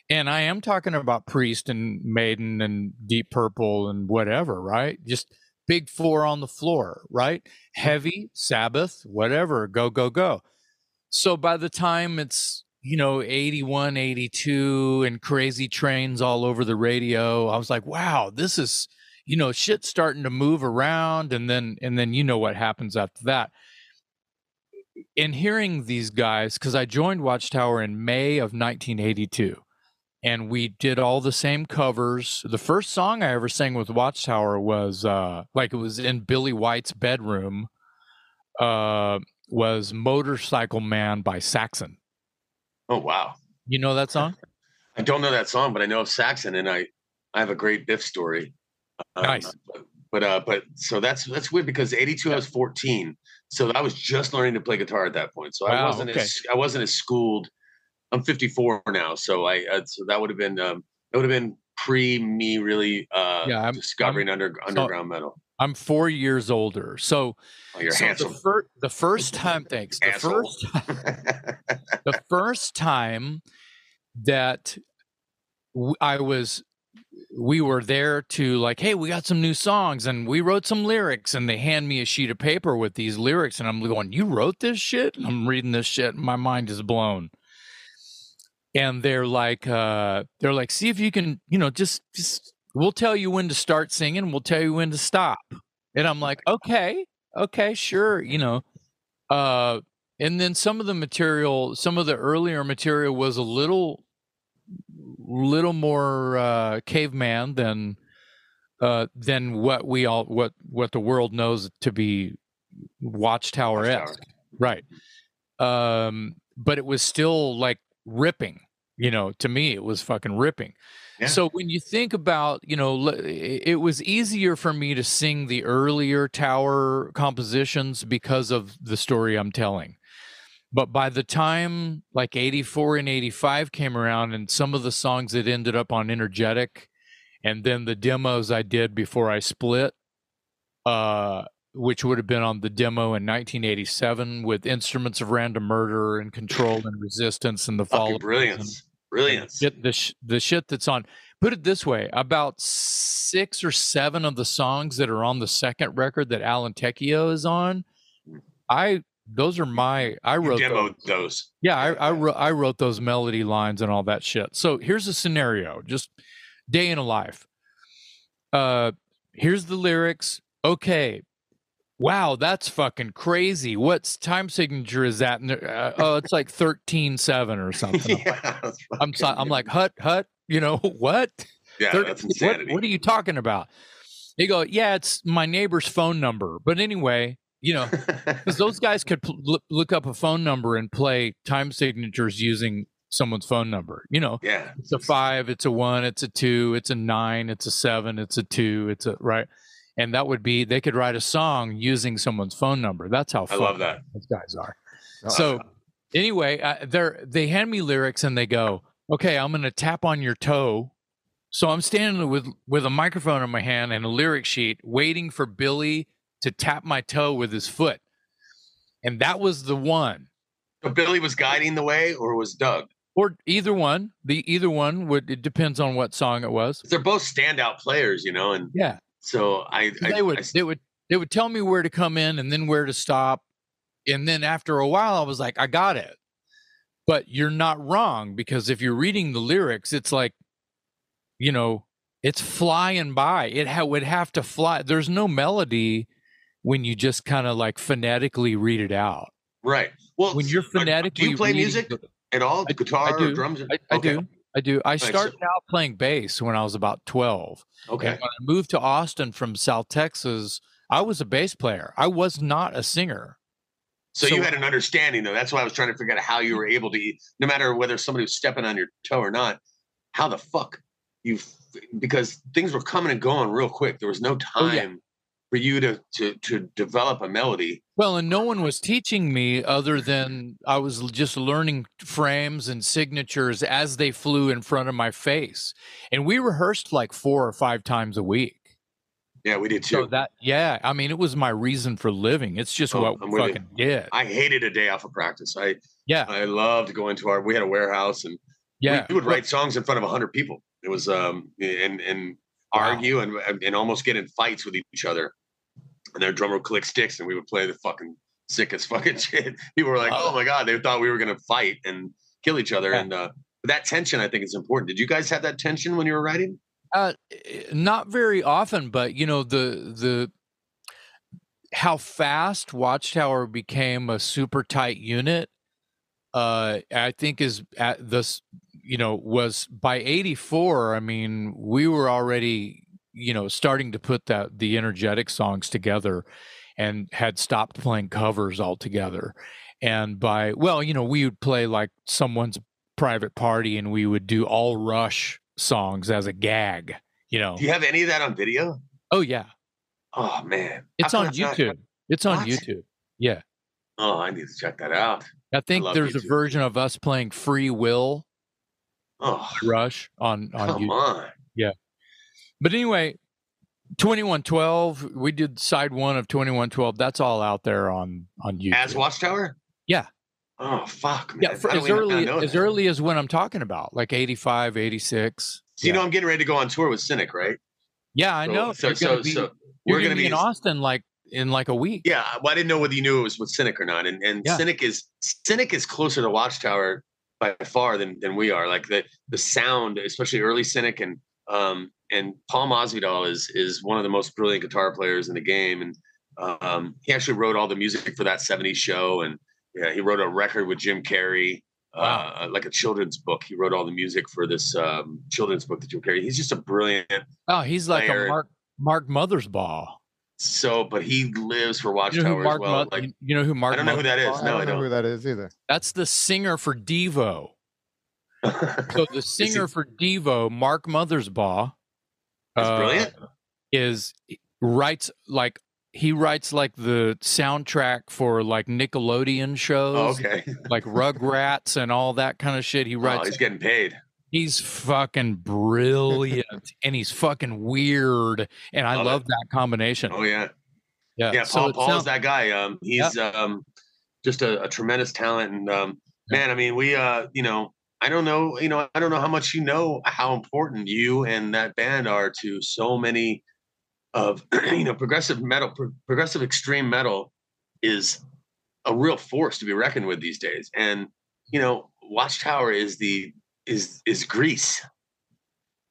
And I am talking about Priest and Maiden and Deep Purple and whatever, right? Just big four on the floor, right? Heavy, Sabbath, whatever, go, go, go. So by the time it's, you know, 81, 82 and crazy trains all over the radio, I was like, wow, this is, you know, shit starting to move around. And then, and then you know what happens after that in hearing these guys, because I joined Watchtower in May of 1982, and we did all the same covers. The first song I ever sang with Watchtower was uh, like it was in Billy White's bedroom. Uh, was Motorcycle Man by Saxon. Oh wow. You know that song? I don't know that song, but I know of Saxon, and I I have a great Biff story. Um, Nice. But, but uh, but so that's that's weird because '82 I was 14, so I was just learning to play guitar at that point. So I wasn't okay. as I wasn't as schooled. I'm 54 now, so I uh, so that would have been um that would have been pre me really uh Yeah, I'm- discovering under underground metal. I'm four years older, so, Oh, you're so handsome. the, fir- the first time, thanks. The first the first time that w- I was, we were there to like, hey, we got some new songs and we wrote some lyrics, and they hand me a sheet of paper with these lyrics, and I'm going, you wrote this shit? And I'm reading this shit, and my mind is blown. And they're like, uh, they're like, see if you can, you know, just, just, we'll tell you when to start singing, we'll tell you when to stop. And I'm like, okay, okay, sure, you know. Uh, and then some of the material some of the earlier material was a little little more uh caveman than uh than what we all what what the world knows to be watchtower esque right um but it was still like ripping you know to me it was fucking ripping Yeah. so when you think about you know it was easier for me to sing the earlier tower compositions because of the story i'm telling. But by the time like 84 and 85 came around and some of the songs that ended up on energetic and then the demos i did before i split uh which would have been on the demo in 1987 with instruments of random murder and control and resistance and the fall Fucking of brilliance, brilliance. shit, the, sh- the shit that's on put it this way about six or seven of the songs that are on the second record that alan Tecchio is on i those are my i You wrote those. demoed those. Yeah, I, I, wrote, I wrote those melody lines and all that shit. So here's a scenario, just day in a life. Uh, here's the lyrics. Okay, wow, that's fucking crazy. What's time signature is that? And uh, oh, it's like thirteen seven or something. yeah, I'm so, I'm like hut hut. You know what? yeah, Thir- that's what- insanity. What, are you talking about? They go, yeah, it's my neighbor's phone number. But anyway, you know, because those guys could pl- look, look up a phone number and play time signatures using someone's phone number. You know, yeah, it's a five, it's a one, it's a two, it's a nine, it's a seven, it's a two, it's a right. And that would be they could write a song using someone's phone number. That's how I fun love that. those guys are. Oh, So anyway, uh, they're they hand me lyrics and they go, "Okay, I'm going to tap on your toe." So I'm standing with with a microphone in my hand and a lyric sheet, waiting for Billy to tap my toe with his foot, and that was the one, So Billy was guiding the way, or was Doug? or either one. The either one would. It depends on what song it was. They're both standout players, you know, and Yeah, so I, I they would I- they would they would tell me where to come in and then where to stop, and then after a while, I was like, I got it. But you're not wrong because if you're reading the lyrics, it's like, you know, it's flying by. It ha- would have to fly. There's no melody when you just kind of like phonetically read it out. right. Well, When you're phonetically, do you play music the- at all? I- Guitar I do. or drums? I, I Okay. do. I do. I so- started out playing bass when I was about 12. Okay. And when I moved to Austin from South Texas, I was a bass player. I was not a singer. So, So- you had an understanding, though. That's why I was trying to figure out how you mm. were able to, no matter whether somebody was stepping on your toe or not, how the fuck you, because things were coming and going real quick. There was no Oh, time yeah. for you to to to develop a melody. Well, and no one was teaching me other than I was just learning frames and signatures as they flew in front of my face. And we rehearsed like four or five times a week. Yeah, we did So too. that, yeah, I mean, it was my reason for living. It's just Oh, what I'm we with you. fucking did. I hated a day off of practice. I yeah, I loved going to our. We had a warehouse, and yeah. we would write songs in front of a hundred people. It was um and and Wow. argue and and almost get in fights with each other. And their drummer would click sticks, and we would play the fucking sickest fucking shit. People were like, "Oh my god!" They thought we were gonna fight and kill each other. Yeah. And uh, that tension, I think, is important. Did you guys have that tension when you were writing? Uh, not very often, but you know the the how fast Watchtower became a super tight unit. Uh, I think is at this, you know, was by '84. I mean, we were already, you know, starting to put that the energetic songs together, and had stopped playing covers altogether. And by well, you know, we would play like someone's private party, and we would do all Rush songs as a gag. You know, Do you have any of that on video? Oh yeah, Oh man, it's on YouTube. It's on What? YouTube. Yeah, Oh, I need to check that out. I think love there's a version of us playing Free Will Oh, Rush on on come YouTube. on. But anyway, 2112. We did side one of 2112. That's all out there on on YouTube. As Watchtower? Yeah. Oh fuck, man. yeah, for, as early as that? early as when I'm talking about, like 85, 86. So you know, I'm getting ready to go on tour with Cynic, right? Yeah, I So- know. So, so, be, so we're gonna gonna be be in Austin like in like a week. Yeah, well, I didn't know whether you knew it was with Cynic or not. And and Yeah. Cynic is Cynic is closer to Watchtower by far than than we are. Like the the sound, especially early Cynic and um and Paul Masvidal is is one of the most brilliant guitar players in the game. And um he actually wrote all the music for that 70s show. And yeah, he wrote a record with Jim Carrey. Wow. Uh, like a children's book. He wrote all the music for this um, children's book that Jim Carrey. He's just a brilliant. Oh, he's like Player. a Mark Mark Mothersbaugh. So, but he lives for You know Watchtower Mark as well. Mo- like you- you know who Mark I don't know who that is. Oh, I don't I know don't. who that is either. That's the singer for Devo. So the he- singer for Devo, Mark Mothersbaugh, That's uh, brilliant. is writes like he writes like the soundtrack for like Nickelodeon shows, Oh, okay. like Rugrats and all that kind of shit. He Oh, writes. he's getting paid. he's fucking brilliant and he's fucking weird, and I Love love that combination. Oh yeah, yeah, yeah. so Paul it Paul's sounds- that guy. Um, he's um, just a, a tremendous talent, and um, man, I mean, we uh, you know, I don't know, you know, I don't know how much you know how important you and that band are to so many of you know progressive metal, pro- progressive extreme metal is a real force to be reckoned with these days, and you know, Watchtower is the is is Greece.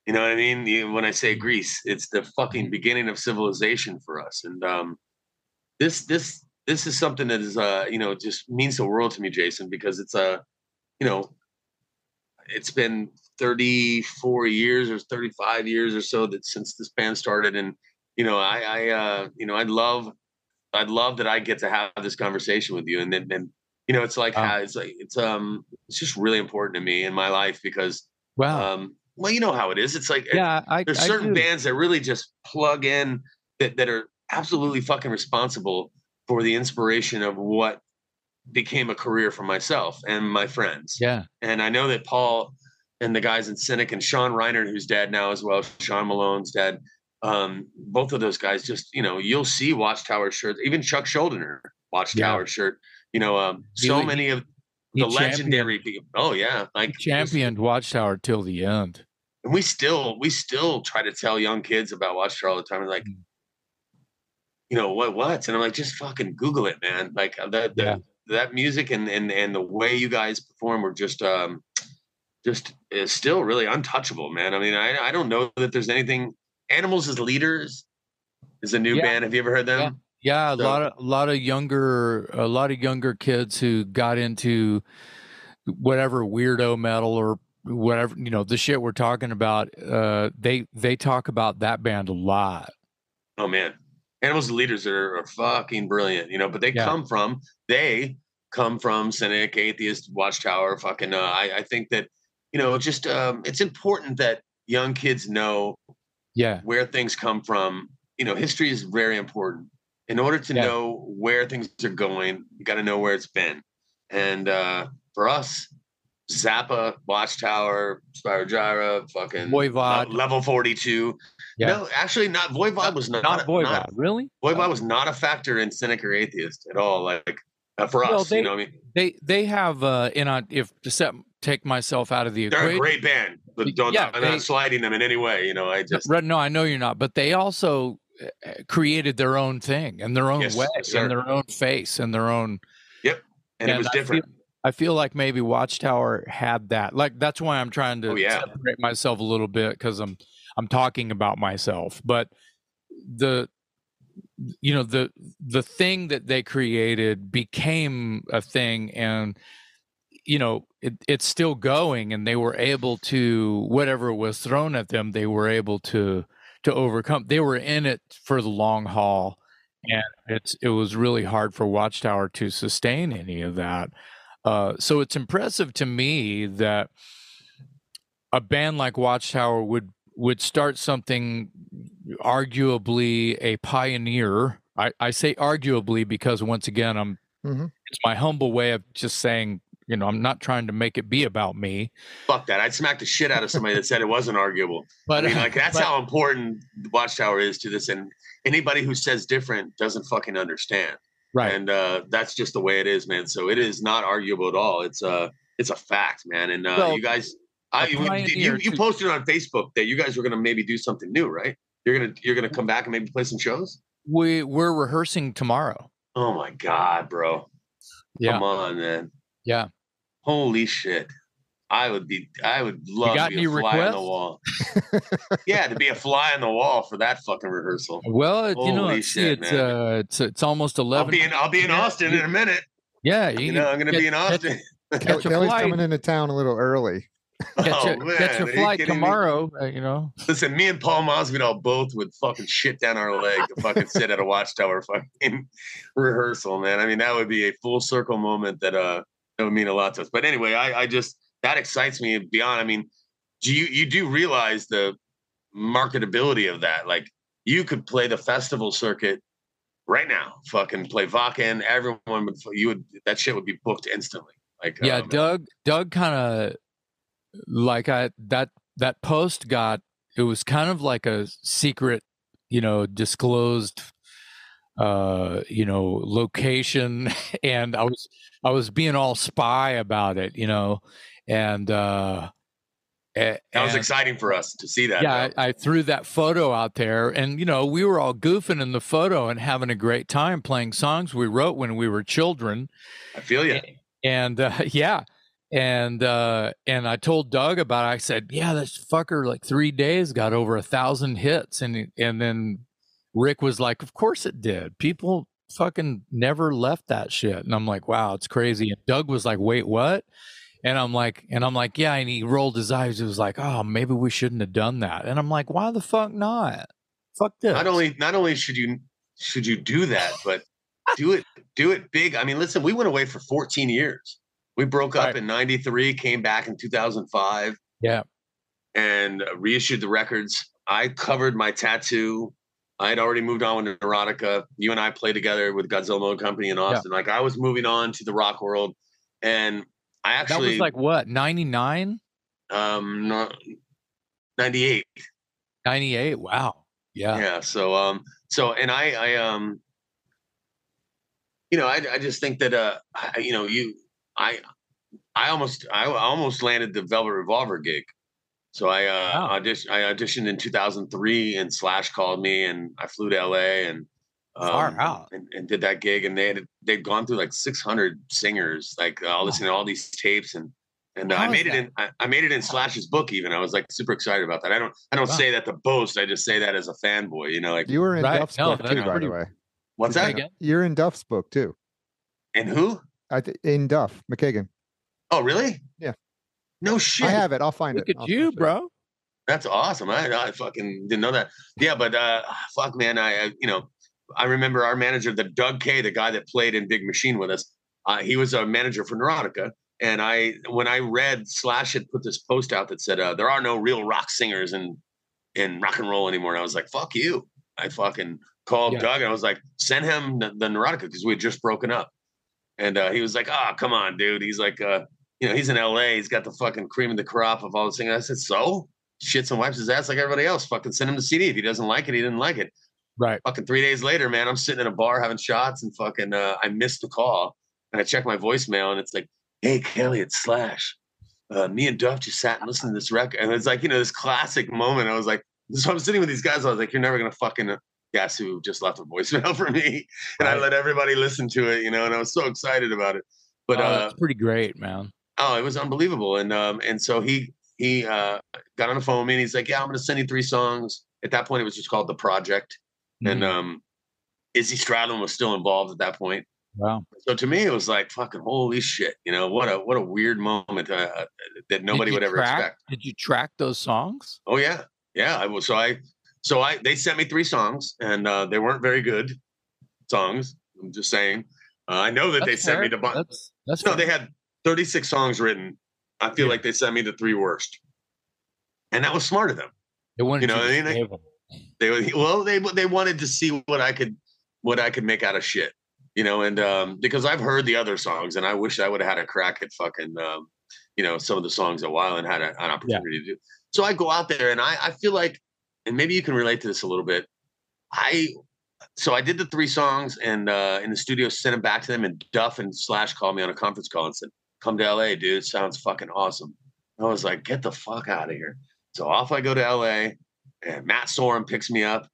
You know what I mean? You, when I say Greece, it's the fucking beginning of civilization for us. And um, this this this is something that is uh you know just means the world to me, Jason, because it's a uh, you know it's been 34 years or 35 years or so that since this band started and you know i i uh you know i'd love i'd love that i get to have this conversation with you and then and you know it's like Wow. it's like it's um it's just really important to me in my life because Wow. um well you know how it is it's like yeah, I, there's I certain do. bands that really just plug in that, that are absolutely fucking responsible for the inspiration of what became a career for myself and my friends Yeah. and I know that Paul and the guys in Cynic and Sean Reinert, who's dad now as well, Sean Malone's dad, um, both of those guys just, you know, you'll see Watchtower shirts, even Chuck Schuldiner Watchtower shirt, you know, um, so He- many of the legendary people. Oh yeah. Like championed, championed Watchtower till the end. and we still, we still try to tell young kids about Watchtower all the time. We're like, Mm. you know, what, what? And I'm like, just fucking Google it, man. Like uh, that, Yeah. That, music and, and, and the way you guys perform were just, um, just is still really untouchable, man. I mean, I, I don't know that there's anything. Animals as leaders is a new Yeah. band. Have you ever heard them? Yeah, a So- lot of a lot of younger a lot of younger kids who got into whatever weirdo metal or whatever you know the shit we're talking about. Uh, they they talk about that band a lot. Oh man, Animals leaders are, are fucking brilliant, you know. But they Yeah. come from they come from Cynic, Atheist, Watchtower. Fucking, uh, I I think that you know just um, it's important that young kids know Yeah, where things come from. You know, history is very important. In order to Yeah. know where things are going, you got to know where it's been. And uh, for us, Zappa, Watchtower, Spyro Gyra, fucking Voivod. Le- level 42. Yeah. No, actually, not Voivod was not, not not, Voivod, not really. Voivod was not a factor in Cynic or Atheist at all. Like uh, for us, Well, they- you know, what I mean, They they have uh, and I if to set, take myself out of the they're a great band. But don't, Yeah, I'm they- not sliding them in any way. You know, I just no, I know you're not, but they also uh, created their own thing and their own Yes, way sir. and their own face and their own Yep, and it was I feel- different. I feel like maybe Watchtower had that. Like that's why I'm trying to Oh, yeah. separate myself a little bit because I'm I'm talking about myself. But the you know the the thing that they created became a thing and you know it, it's still going and they were able to whatever was thrown at them they were able to to overcome they were in it for the long haul and it's it was really hard for watchtower to sustain any of that uh, so it's impressive to me that a band like watchtower would would start something arguably a pioneer i, I say arguably because once again i'm Mhm. it's my humble way of just saying you know i'm not trying to make it be about me Fuck that. I'd smack the shit out of somebody that said it wasn't arguable. but I mean, like that's but- how important the Watchtower is to this. And anybody who says different doesn't fucking understand. right And uh, that's just the way it is, man. So it is not arguable at all. It's a it's a fact, man. And uh, Well, you guys, I, you, you, pioneer you to- posted on Facebook that you guys were gonna maybe do something new, right? You're gonna you're gonna come back and maybe play some shows. we we're rehearsing tomorrow Oh my god, bro! yeah Come on, man. yeah Holy shit. I would be I would love got to be any a fly on the wall. yeah, to be a fly on the wall for that fucking rehearsal. well it- you know Holy see shit, it's man. uh it's it's almost eleven. I'll 11 be in I'll be in Yeah, Austin in a minute. yeah you, You know, I'm gonna catch- be in Austin. catch a Kelly's flight coming into town a little early. Catch Oh, a, catch man, a are flight kidding me? tomorrow uh, you know Listen, me and Paul Masvidal both would fucking shit down our leg to fucking sit at a watchtower fucking rehearsal, man. I mean, that would be a full circle moment that uh that would mean a lot to us. But anyway, I, I just that excites me beyond. I mean, do you you do realize the marketability of that? Like you could play the festival circuit right now, fucking play Wacken, everyone would you would that shit would be booked instantly. Like yeah um, doug doug kind of like i that that post got it was kind of like a secret you know disclosed uh you know location and i was i was being all spy about it you know and uh a- that was exciting for us to see that. yeah. I, I threw that photo out there, and you know, we were all goofing in the photo and having a great time playing songs we wrote when we were children I feel you. and uh, yeah and uh and i told doug about it i said yeah this fucker like three days got over a thousand hits and and then rick was like of course it did people fucking never left that shit. And I'm like, wow, it's crazy. And Doug was like, wait, what? And I'm like, and I'm like, yeah. And he rolled his eyes. He was like, oh, maybe we shouldn't have done that. And I'm like, why the fuck not? Fuck this. Not only not only should you should you do that, but do it do it big. I mean, listen, we went away for 14 years. We broke up Right. in 93, came back in 2005 Yeah. and reissued the records. I covered my tattoo. I had already moved on with Neurotica. You and I played together with Godzilla Motor Company in Austin. Like I was moving on to the rock world, and I That actually was like what, 99, um no, 98. 98? Wow. Yeah. yeah so um so and i i um you know i, I just think that uh I, you know you i i almost i almost landed the velvet revolver gig so i uh Wow. audition, i auditioned in 2003 and slash called me and i flew to la and Far um, out. and, and did that gig and they had they'd gone through like 600 singers like uh, listening to all these tapes and and uh, I is made it in I, I made it in Slash's book even. I was like super excited about that. I don't I don't Wow. say that to boast. I just say that as a fanboy, you know, like You were in Right. Duff's No, book too, by the way. what's that? again? You're in Duff's book too. And who? I th- in Duff McKagan. Oh, really? Yeah. No shit. I have it. I'll find Look it. at I'll you, find it. bro. That's awesome. I, I fucking didn't know that. Yeah, but uh, fuck, man. I, I you know I remember our manager, the Doug K, the guy that played in Big Machine with us. Uh, he was a manager for Neurotica, and I when I read Slash had put this post out that said uh, there are no real rock singers in in rock and roll anymore, and I was like, fuck you. I fucking called Yeah. Doug and I was like, send him the, the Neurotica because we had just broken up, and uh, he was like, oh come on, dude. He's like, uh, you know, he's in L.A. He's got the fucking cream of the crop of all the singing. I said, so shits and wipes his ass like everybody else. Fucking send him the CD. If he doesn't like it, he didn't like it. Right. Fucking three days later, man, I'm sitting in a bar having shots and fucking uh, I missed the call. And I check my voicemail and it's like, hey Kelly, it's Slash. Uh, me and Duff just sat and listened to this record. And it's like, you know, this classic moment. I was like, so I'm sitting with these guys. I was like, you're never gonna fucking uh, guess who just left a voicemail for me. And I let everybody listen to it, you know, and I was so excited about it. But oh, uh pretty great, man. Oh, it was unbelievable. And um, and so he he uh got on the phone with me and he's like, Yeah, I'm gonna send you three songs. At that point, it was just called The Project. And Mhm. um Izzy Stradlin was still involved at that point. wow. So to me, it was like fucking holy shit, you know, what a what a weird moment uh, that nobody would ever track- expect. Did you track those songs? Oh yeah. Yeah. I was so I so I they sent me three songs and uh they weren't very good songs. I'm just saying. Uh, I know that they That's sent me the bunch. That's that's No, fair. they had 36 songs written. I feel Yeah. like they sent me the three worst. And that was smart of them. They wanted you know to what I mean? They- They were- well, they they wanted to see what I could what I could make out of shit. You know, and um because I've heard the other songs and I wish I would have had a crack at fucking um, you know, some of the songs a while and had a, an opportunity to do. So I go out there and I I feel like and maybe you can relate to this a little bit. I so I did the three songs and uh in the studio sent them back to them and Duff and Slash called me on a conference call and said, Come to LA, dude. Sounds fucking awesome. I was like, get the fuck out of here. So off I go to LA and Matt Sorum picks me up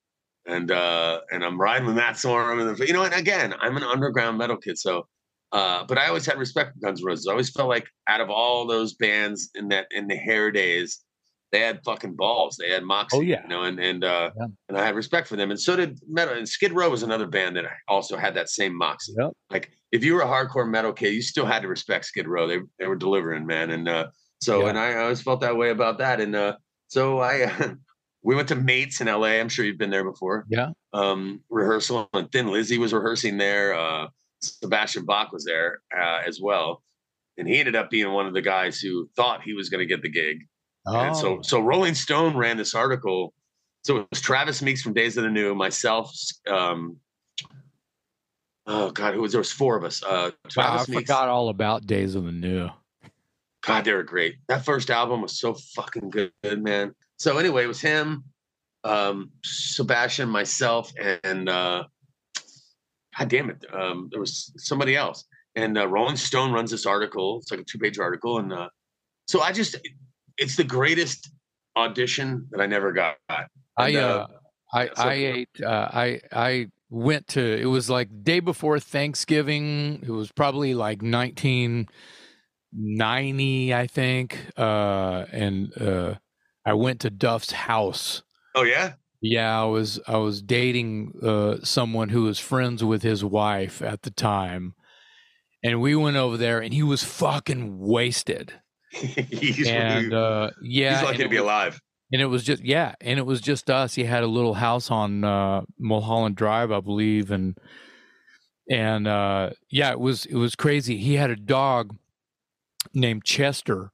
and uh and I'm riding with Matt Sorum and you know and again I'm an underground metal kid so uh but I always had respect for Guns N' Roses I always felt like out of all those bands in that in the hair days they had fucking balls they had moxie Oh, yeah. you know and and uh Yeah. and I had respect for them and so did metal and Skid Row was another band that also had that same moxie Yep. like if you were a hardcore metal kid you still had to respect Skid Row they they were delivering man and uh so Yeah. and I always felt that way about that and uh so I we went to Mates in LA. I'm sure you've been there before. Yeah. Um, rehearsal and Thin Lizzy was rehearsing there. Uh, Sebastian Bach was there uh, as well, and he ended up being one of the guys who thought he was going to get the gig. And so, Oh, so Rolling Stone ran this article. So it was Travis Meeks from Days of the New, myself. Um, oh God, who was there? Was four of us. Uh, wow, I Meeks. forgot all about Days of the New. God, they were great. That first album was so fucking good, man. So anyway, it was him, um, Sebastian, myself, and uh, God damn it, um, there was somebody else. And uh, Rolling Stone runs this article. It's like a two-page article, and uh, so I just, it's the greatest audition that I never got. I And, uh, I so- I ate uh, I I went to it was like day before Thanksgiving. It was probably like 1990, I think. Uh, and uh, I went to Duff's house. Oh yeah, Yeah, I was I was dating uh, someone who was friends with his wife at the time, and we went over there, and he was fucking wasted. He's, and uh, yeah, he's lucky to be was- alive. And it was just yeah, and it was just us. He had a little house on uh, Mulholland Drive, I believe, and and uh, yeah, it was it was crazy. He had a dog named Chester,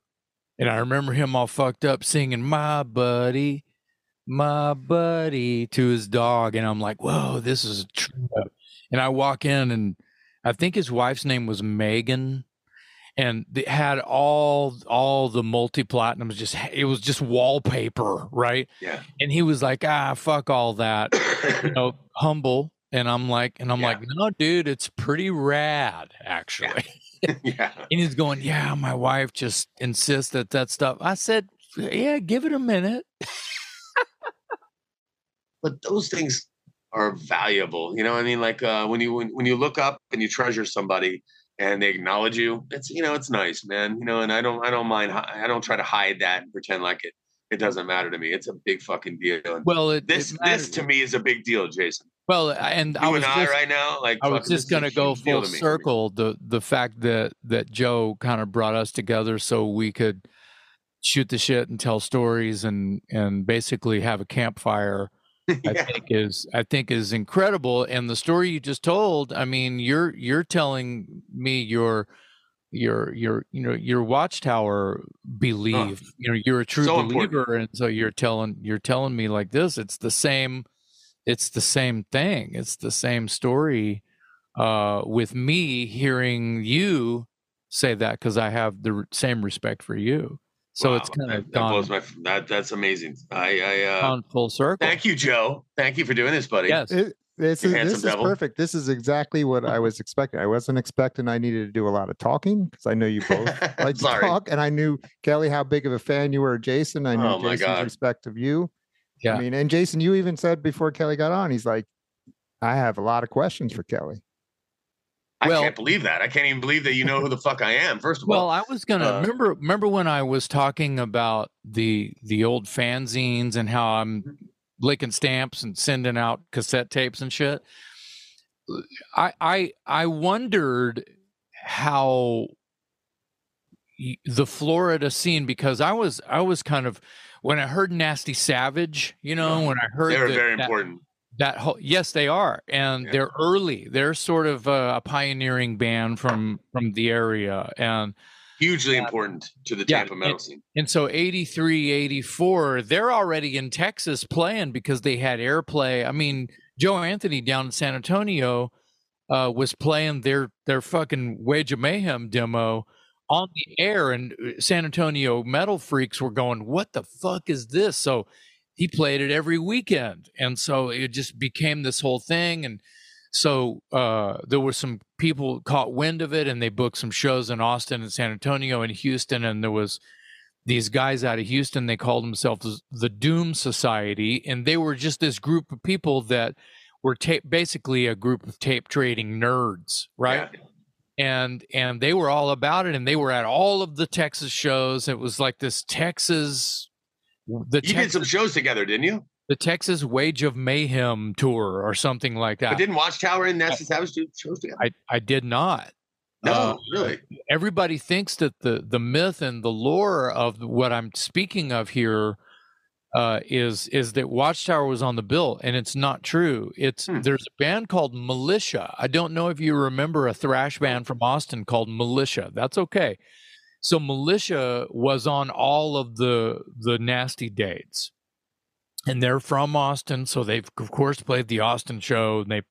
and I remember him all fucked up singing "My Buddy, My Buddy" to his dog, and I'm like, "Whoa, this is a trip." And I walk in, and I think his wife's name was Megan, and they had all all the multi platinums. Just it was just wallpaper, right? Yeah. And he was like, "Ah, fuck all that." you know, humble. And I'm like, and I'm Yeah. like, no, dude, it's pretty rad, actually. yeah. And he's going, yeah, my wife just insists that that stuff. I said, yeah, give it a minute. But those things are valuable. You know, what I mean, like uh, when you when, when you look up and you treasure somebody and they acknowledge you, it's you know, it's nice, man. You know, and I don't I don't mind. I don't try to hide that and pretend like it it doesn't matter to me. It's a big fucking deal. And Well, it, this it this to me is a big deal, Jason. well, and I was and I just, right now, like I was just a gonna go full to circle. The the fact that that Joe kind of brought us together so we could shoot the shit and tell stories and and basically have a campfire I think is I think is incredible. And the story you just told, I mean, you're you're telling me your your your you know your watchtower belief. You know, you're a true so important. believer, and so you're telling you're telling me like this. It's the same. It's the same thing. It's the same story. Uh, with me hearing you say that because I have the r- same respect for you. So it's kind of that gone, blows my that that's amazing. I I uh, gone full circle. thank you, Joe. Thank you for doing this, buddy. Yes. It, this You is handsome this is devil. perfect. This is exactly what I was expecting. I wasn't expecting I needed to do a lot of talking because I know you both like to talk, and I knew Kelly how big of a fan you were of Jason. I knew Oh, Jason's God. respect of you. Yeah. I mean, and Jason, you even said before Kelly got on, he's like, I have a lot of questions for Kelly. I Well- can't believe that. I can't even believe that you know who the fuck I am. First of Well, all, well, I was gonna uh, remember remember when I was talking about the the old fanzines and how I'm Mm-hmm. licking stamps and sending out cassette tapes and shit. I I I wondered how the Florida scene because I was I was kind of when I heard Nasty Savage, you know, when I heard they were that- very that- important. That whole yes they are and Yeah. they're early they're sort of a, a pioneering band from from the area and Hugely Yeah. important to the Yeah, Tampa metal scene. and so 83 84 they're already in texas playing because they had airplay i mean joe anthony down in san antonio uh, was playing their their fucking wage of mayhem demo on the air and uh, san antonio metal freaks were going what the fuck is this so he played it every weekend. And so it just became this whole thing. And so uh, there were some people caught wind of it and they booked some shows in austin and san antonio and houston. And there was these guys out of houston they called themselves the doom society. And they were just this group of people that were basically a group of tape trading nerds right? Yeah. and and they were all about it. And they were at all of the texas shows. It was like this texas the You did some shows together, didn't you? the texas wage of mayhem tour or something like that But didn't watch Watchtower and Savage do shows together? i i did not No, Uh, really. everybody thinks that the the myth and the lore of what I'm speaking of here uh, is is that Watchtower was on the bill, and it's not true. It's Hmm. there's a band called Militia. I don't know if you remember a thrash band from Austin called Militia. That's okay. So Militia was on all of the the nasty dates, and they're from Austin, so they've of course played the Austin show. And they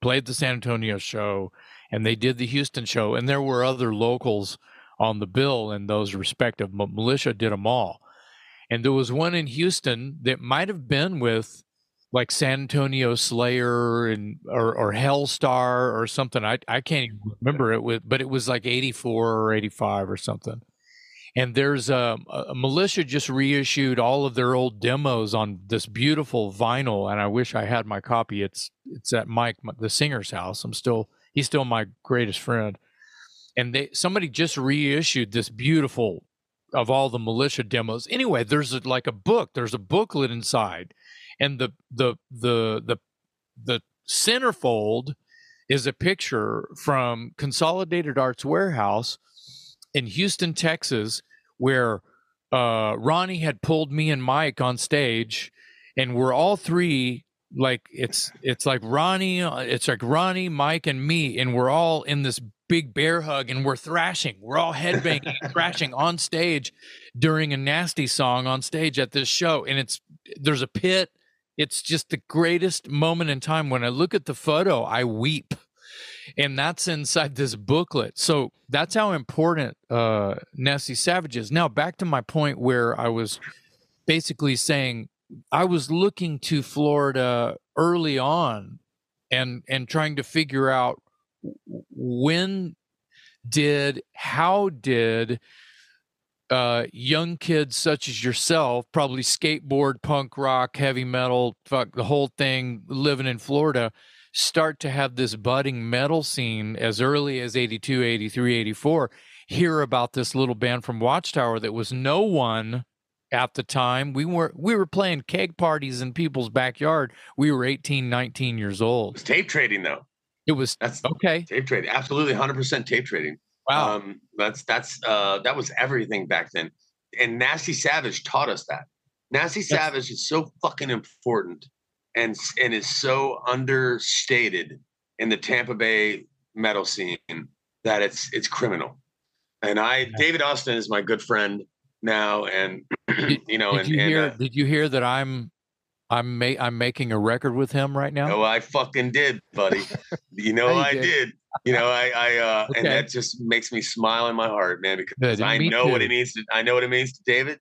played the San Antonio show, and they did the Houston show, and there were other locals on the bill in those respective. Militia did them all, and there was one in Houston that might have been with like San Antonio Slayer and or, or Helstar or something. I I can't even remember it with, but it was like eighty four or eighty five or something. And there's um, a, a militia just reissued all of their old demos on this beautiful vinyl, and I wish I had my copy. It's it's at Mike, the singer's house. I'm still he's still my greatest friend, and they somebody just reissued this beautiful of all the militia demos. Anyway, there's a, like a book. There's a booklet inside, and the the the the the centerfold is a picture from Consolidated Arts Warehouse in Houston, Texas, where uh, Ronnie had pulled me and Mike on stage, and we're all three like it's it's like Ronnie, uh, it's like Ronnie, Mike, and me, and we're all in this big bear hug, and we're thrashing. We're all headbanging, thrashing on stage during a nasty song on stage at this show, and it's there's a pit. It's just the greatest moment in time. When I look at the photo, I weep and that's inside this booklet. So that's how important uh, Nasty Savage is. Now back to my point where I was basically saying I was looking to Florida early on and and trying to figure out when did how did uh, young kids such as yourself, probably skateboard, punk rock, heavy metal, fuck the whole thing, living in Florida, start to have this budding metal scene as early as 82, 83, 84. Hear about this little band from Watchtower that was no one at the time. We were we were playing keg parties in people's backyard. We were 18, 19 years It old. was tape trading though. It was That's okay. tape trading. Absolutely 100% tape trading. Wow. Um, that's that's uh, that was everything back then. And Nasty Savage taught us that. Nasty That's- Savage is so fucking important and and is so understated in the Tampa Bay metal scene that it's it's criminal. And I David Austin is my good friend now, and you know, did and, you and uh, did you hear that I'm I'm ma- I'm making a record with him right now? Oh, I fucking did, buddy. you know you I did. did. You know, I, I, uh, Okay. and that just makes me smile in my heart, man, because Good, I me know what it means to, I know what it means to David,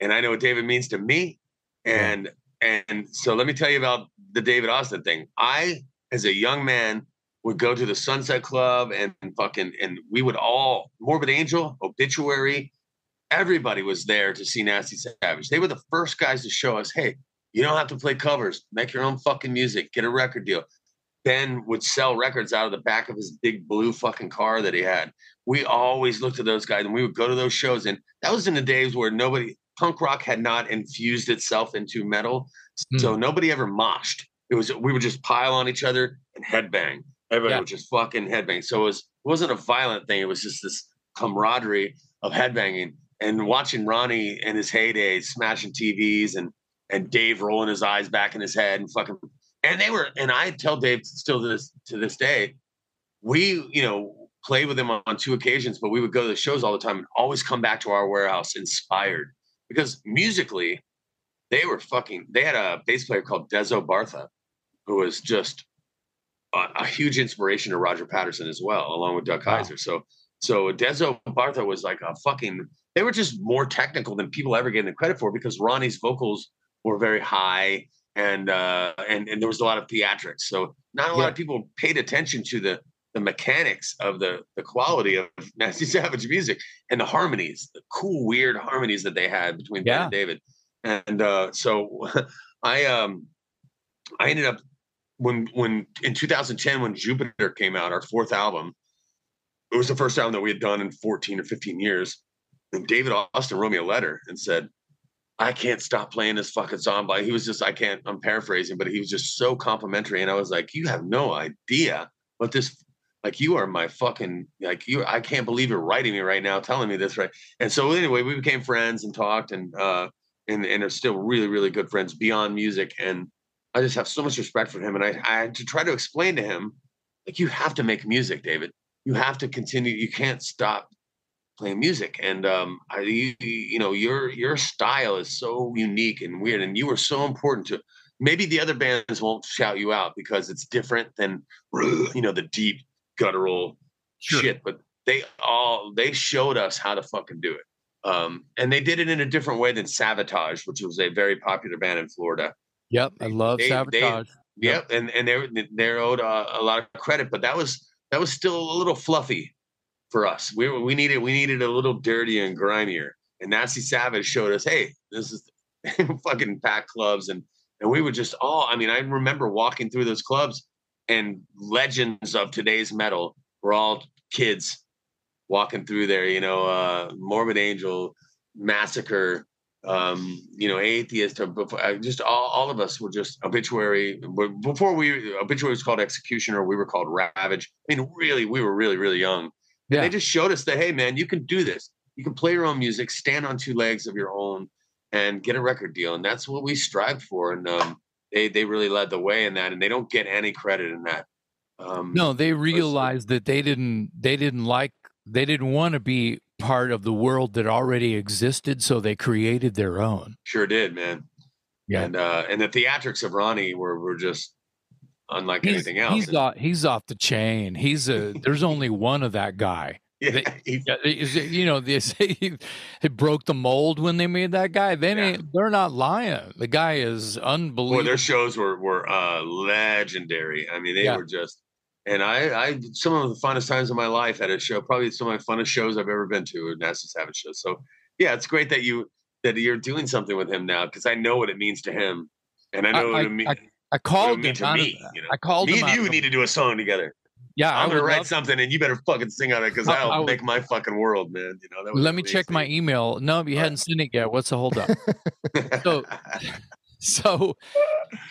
and I know what David means to me, and and so let me tell you about the David Austin thing. I, as a young man, would go to the Sunset Club and fucking, and we would all Morbid Angel, Obituary, everybody was there to see Nasty Savage. They were the first guys to show us, hey, you don't have to play covers. Make your own fucking music. Get a record deal. Ben would sell records out of the back of his big blue fucking car that he had. We always looked at those guys and we would go to those shows. And that was in the days where nobody, punk rock had not infused itself into metal. Hmm. So nobody ever moshed. It was, we would just pile on each other and headbang. Everybody Yeah. would just fucking headbang. So it, was, it wasn't a violent thing. It was just this camaraderie of headbanging and watching Ronnie in his heyday smashing TVs and and Dave rolling his eyes back in his head and fucking and they were and I tell Dave still to this to this day, we you know played with him on, two occasions, but we would go to the shows all the time and always come back to our warehouse inspired because musically they were fucking they had a bass player called Dezo Bartha who was just a, a huge inspiration to Roger Patterson as well, along with Doug Wow. Keyser. So so Dezo Bartha was like a fucking they were just more technical than people ever gave them credit for because Ronnie's vocals were very high and uh and, and there was a lot of theatrics. So not a lot of people paid attention to the the mechanics of the the quality of Nasty Savage music and the harmonies, the cool, weird harmonies that they had between Ben and David. And uh so I um I ended up when when in 2010 when Jupiter came out, our fourth album, it was the first album that we had done in 14 or 15 years. And David Austin wrote me a letter and said, I can't stop playing this fucking song. But he was just, I can't, I'm paraphrasing, but he was just so complimentary. And I was like, you have no idea what this, like, you are my fucking, like, you, I can't believe you're writing me right now, telling me this, right? And so, anyway, we became friends and talked and, uh, and, and are still really, really good friends beyond music. And I just have so much respect for him. And I, I had to try to explain to him, like, you have to make music, David. You have to continue. You can't stop playing music. And um, I, you, you know, your your style is so unique and weird, and you were so important to. Maybe the other bands won't shout you out because it's different than, you know, the deep guttural Sure. shit. But they all they showed us how to fucking do it. Um, and they did it in a different way than Sabotage, which was a very popular band in Florida. Yep, I love they- they- sabotage. Yep, and and they're they're owed uh, a lot of credit, but that was that was still a little fluffy for us. We we needed we needed a little dirtier and grimier. And Nasty Savage showed us, hey, this is fucking packed clubs, and and we were just all. I mean, I remember walking through those clubs, and legends of today's metal were all kids walking through there. You know, uh, Morbid Angel, Massacre, um, you know, atheist, or before, uh, just all, all of us were just obituary. Before we obituary was called executioner, we were called ravage. I mean, really, we were really, really young. And Yeah. they just showed us that, hey, man, you can do this. You can play your own music, stand on two legs of your own, and get a record deal. And that's what we strived for. And um, they they really led the way in that, and they don't get any credit in that. Um, No, they realized that they didn't they didn't like they didn't want to be part of the world that already existed, so they created their own. sure did, man. Yeah. And uh, and the theatrics of Ronnie were were just unlike He's, anything else. he's off he's off the chain. He's a there's only one of that guy. yeah, they- he- Yeah, is it- you know, they say he, he broke the mold when they made that guy. They yeah. they're not lying. The guy is Boy, unbelievable. their shows were were uh, legendary. I mean, they Yeah. were just. And I, I, some of the funnest times of my life at a show. Probably some of my funnest shows I've ever been to. A Nasty Savage show. So, yeah, it's great that you that you're doing something with him now because I know what it means to him, and I I- know what I- it, mean, I I called him to me. You know, I called me him and you need to do a song together. Yeah, I I'm gonna write something, and you better fucking sing on it because I- that'll I would- make my fucking world, man. You know. Let me check my email. No, you hadn't sent it yet. What's the holdup? So- so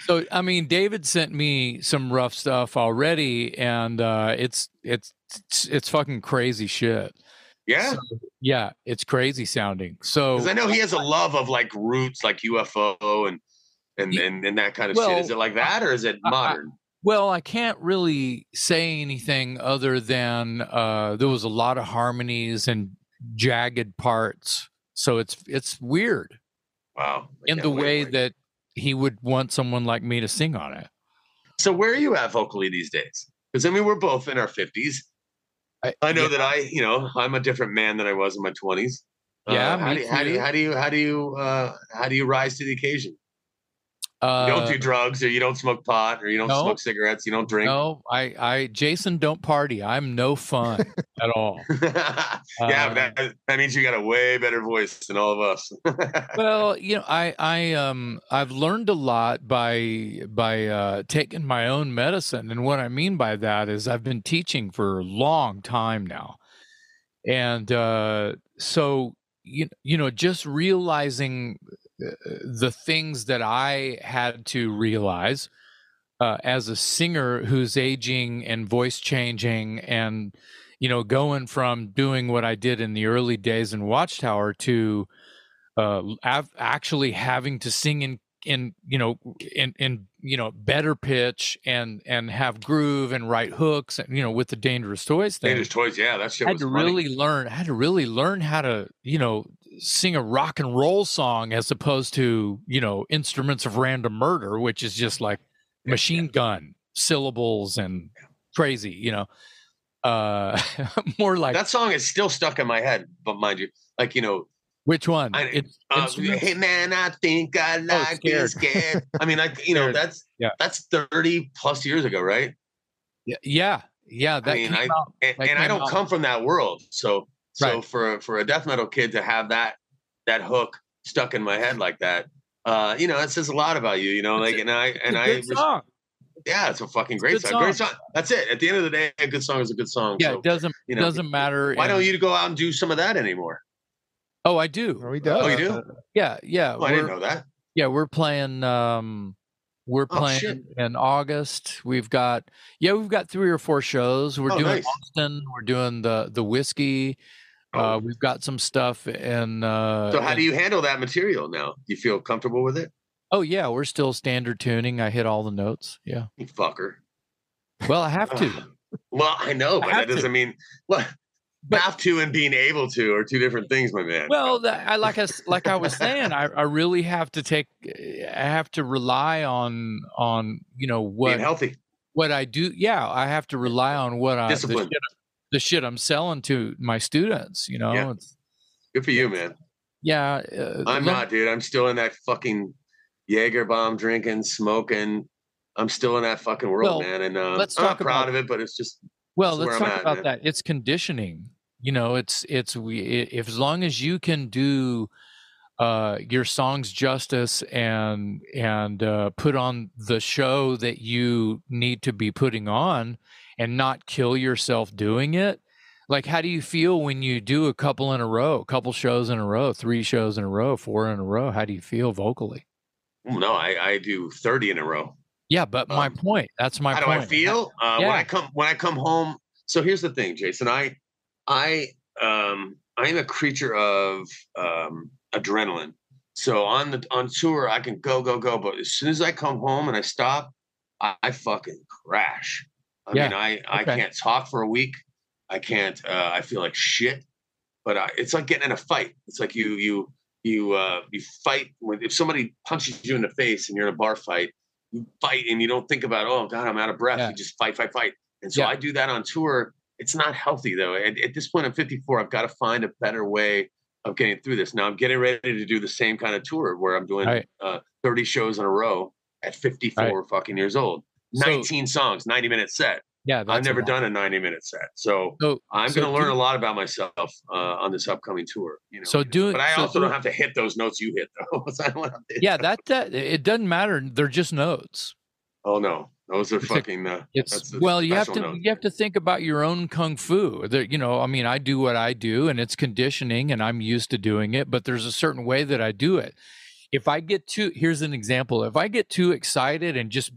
so i mean david sent me some rough stuff already and uh it's it's it's, it's fucking crazy shit yeah, So, yeah it's crazy sounding so because I know he has a love of like roots, like UFO and and and, and that kind of well, shit. Is it like that, or is it I- I- modern? well i can't really say anything other than uh there was a lot of harmonies and jagged parts so it's it's weird wow. I in the way wait. that he would want someone like me to sing on it So where are you at vocally these days? Because I mean, we're both in our fifties. I know yeah. that I, you know, I'm a different man than I was in my twenties. Yeah, how me do, you- how do you how do you how do you uh, how do you rise to the occasion? Uh, You don't do drugs, or you don't smoke pot, or you don't no. smoke cigarettes, you don't drink. No, I, I, Jason, don't party. I'm no fun at all. yeah, Uh, but that, that means you got a way better voice than all of us. Well, you know, I, I, um, I've learned a lot by by uh, taking my own medicine, and what I mean by that is I've been teaching for a long time now, and uh, so you you know, just realizing uh, the things that I had to realize uh, as a singer who's aging and voice changing and you know going from doing what i did in the early days in watchtower to uh av- actually having to sing in in you know in in you know better pitch and and have groove and write hooks and you know with the dangerous toys thing Dangerous toys, yeah, that shit I had to funny. really learn. I had to really learn how to, you know, sing a rock and roll song as opposed to, you know, instruments of random murder, which is just like machine gun syllables and crazy, you know. Uh more like that song is still stuck in my head, but mind you, like you know, which one? I- It's uh, hey man, I think I like being Oh, Scared. scared. I mean, like you know, that's Yeah. that's thirty plus years ago, right? Yeah, yeah, yeah. That mean, came I- out. and, and I don't out- come from that world. So so Right. for for a death metal kid to have that that hook stuck in my head like that, uh, you know, it says a lot about you. You know, It's like a- and I and a I good res- song. yeah, it's a fucking It's great good song. Great song. song. That's it. At the end of the day, a good song is a good song. Yeah, so, it doesn't you know, doesn't matter. why don't you go out and do some of that anymore? Oh, I do. Oh, he does. Oh, you do? Yeah, yeah. Oh, I didn't know that. Yeah, we're playing. Um, we're Oh, playing shit. in August. We've got yeah, we've got three or four shows. We're Oh, doing nice. Austin. We're doing the the whiskey. Uh, Oh. we've got some stuff and Uh, So how do you handle that material now? Do you feel comfortable with it? Oh yeah, we're still standard tuning. I hit all the notes. Yeah. You fucker. Well, I have to. Well, I know, but have that doesn't mean well, But- have to and being able to are two different things, my man. Well, that, I like I like I was saying, I, I really have to take. I have to rely on on you know being what healthy. what I do. Yeah, I have to rely on what I the Discipline. shit, the shit I'm selling to my students. You know, Yeah. Good for you, man. yeah. Uh, I'm not, dude. I'm still in that fucking Jaeger bomb drinking, smoking. I'm still in that fucking world, Well, man. And uh, let's I'm not talk proud about- of it, but it's just Well, let's talk at, about man. that. It's conditioning. You know, it's it's we if as long as you can do uh your songs justice and and uh put on the show that you need to be putting on and not kill yourself doing it like how do you feel when you do a couple in a row, a couple shows in a row, three shows in a row, four in a row? How do you feel vocally? No, I, I do 30 in a row. Yeah, but my Um, point. That's my How point. do I feel? Uh, Yeah. When I come when I come home. So here's the thing, Jason. I I um I am a creature of um adrenaline. So on the on tour, I can go, go, go. But as soon as I come home and I stop, I, I fucking crash. I Yeah, mean, I I okay. can't talk for a week. I can't. Uh, I feel like shit. But I, it's like getting in a fight. It's like you you you uh, you fight when if somebody punches you in the face and you're in a bar fight, you fight and you don't think about oh god I'm out of breath. Yeah. You just fight, fight, fight. And so Yeah. I do that on tour. It's not healthy though. And at this point, I'm 54. I've got to find a better way of getting through this. Now I'm getting ready to do the same kind of tour where I'm doing Right. uh, 30 shows in a row at 54 fucking years old. So- 19 songs, 90 minute set. Yeah, I've never done a 90 minute set. So So I'm so going to learn do- a lot about myself uh, on this upcoming tour. You know, So doing- but I so also don't have to hit those notes you hit though. I don't have to hit Yeah, that that it doesn't matter. They're just notes. Oh no, those are It's fucking. uh, It's that's well, you have to note. you have to think about your own kung fu. There, you know, I mean, I do what I do, and it's conditioning, and I'm used to doing it. But there's a certain way that I do it. If I get too, here's an example. If I get too excited and just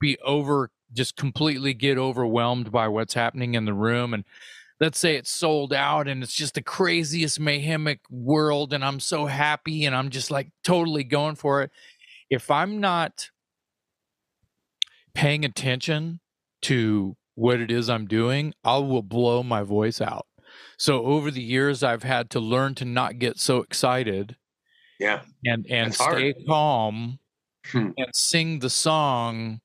be over, just completely get overwhelmed by what's happening in the room, and let's say it's sold out, and it's just the craziest mayhemic world, and I'm so happy, and I'm just like totally going for it. If I'm not paying attention to what it is I'm doing, I will blow my voice out. So over the years, I've had to learn to not get so excited Yeah, and and That's hard. stay calm Hmm. and sing the song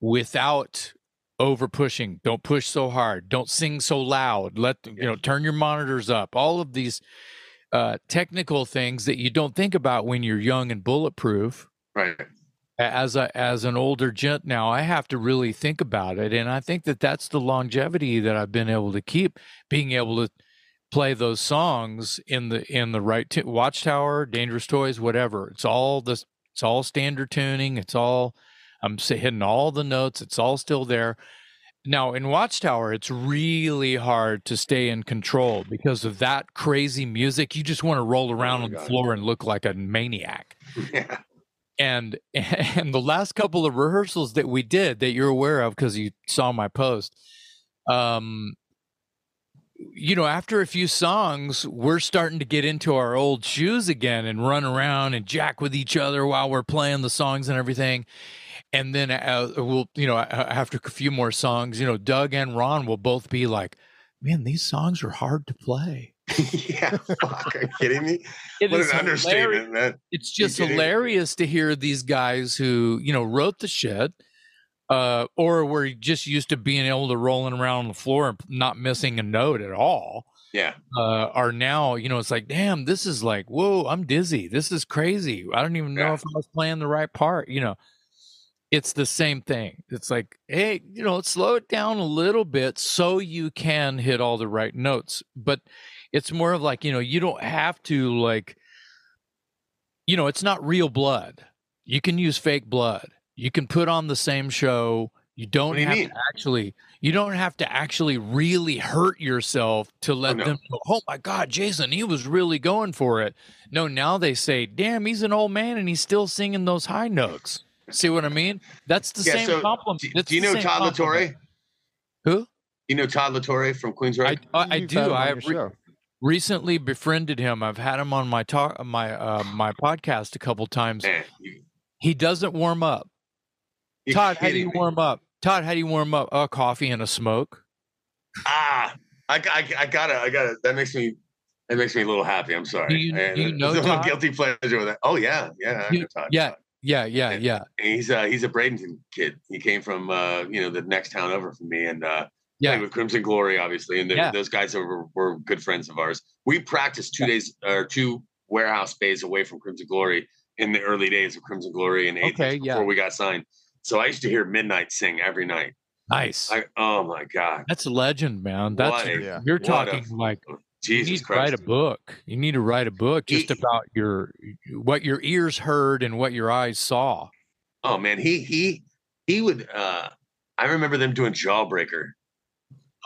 without over pushing. Don't push so hard. Don't sing so loud. Let you know turn your monitors up. All of these uh, technical things that you don't think about when you're young and bulletproof right. as a as an older gent now i have to really think about it and i think that that's the longevity that i've been able to keep being able to play those songs in the in the right t- watchtower dangerous toys whatever it's all this it's all standard tuning it's all i'm hitting all the notes it's all still there now in watchtower it's really hard to stay in control because of that crazy music you just want to roll around my on the God. floor and look like a maniac Yeah. and and the last couple of rehearsals that we did that you're aware of because you saw my post um you know after a few songs we're starting to get into our old shoes again and run around and jack with each other while we're playing the songs and everything and then uh, we'll you know after a few more songs you know doug and ron will both be like man these songs are hard to play yeah. Fuck. Are you kidding me? It what an hilarious. understatement, man. it's just hilarious to hear these guys who you know wrote the shit uh or were just used to being able to rolling around on the floor and not missing a note at all Yeah. uh are now you know it's like damn this is like whoa i'm dizzy this is crazy i don't even know Yeah. if i was playing the right part you know it's the same thing. It's like hey you know slow it down a little bit so you can hit all the right notes. But it's more of like you know you don't have to like you know it's not real blood. You can use fake blood. You can put on the same show. You don't do you have mean? to actually you don't have to actually really hurt yourself to oh, let no. them know oh my god jason he was really going for it. No now they say damn he's an old man and he's still singing those high notes see what i mean that's the Yeah, same so compliment Do, do you know Todd compliment. La Torre? who You know Todd La Torre from i Queensrÿche? i, I You've had him do i have re- recently befriended him i've had him on my talk my uh my podcast a couple times Man, you, he doesn't warm up Todd, how do you me. warm up? Todd, how do you warm up? A coffee and a smoke. Ah, I, I, I gotta, I gotta. That makes me, that makes me a little happy. I'm sorry. Do you- I- do you know there's a guilty pleasure with that. Oh yeah, yeah. You- know Todd. yeah. Yeah, yeah, Yeah. yeah, And he's uh he's a Bradenton kid. He came from uh you know the next town over from me and uh yeah. with Crimson Glory obviously and Yeah. those guys were, were good friends of ours. We practiced two days or two warehouse bays away from Crimson Glory in the early days of Crimson Glory and Atheist Okay, before yeah. we got signed. So I used to hear Midnight sing every night. Nice. I oh my god, That's a legend, man. That's a- Yeah. you're what a- talking like you Jesus need to Christ! write a book. You need to write a book just He- about your what your ears heard and what your eyes saw. Oh man, he he he would. uh I remember them doing Jawbreaker.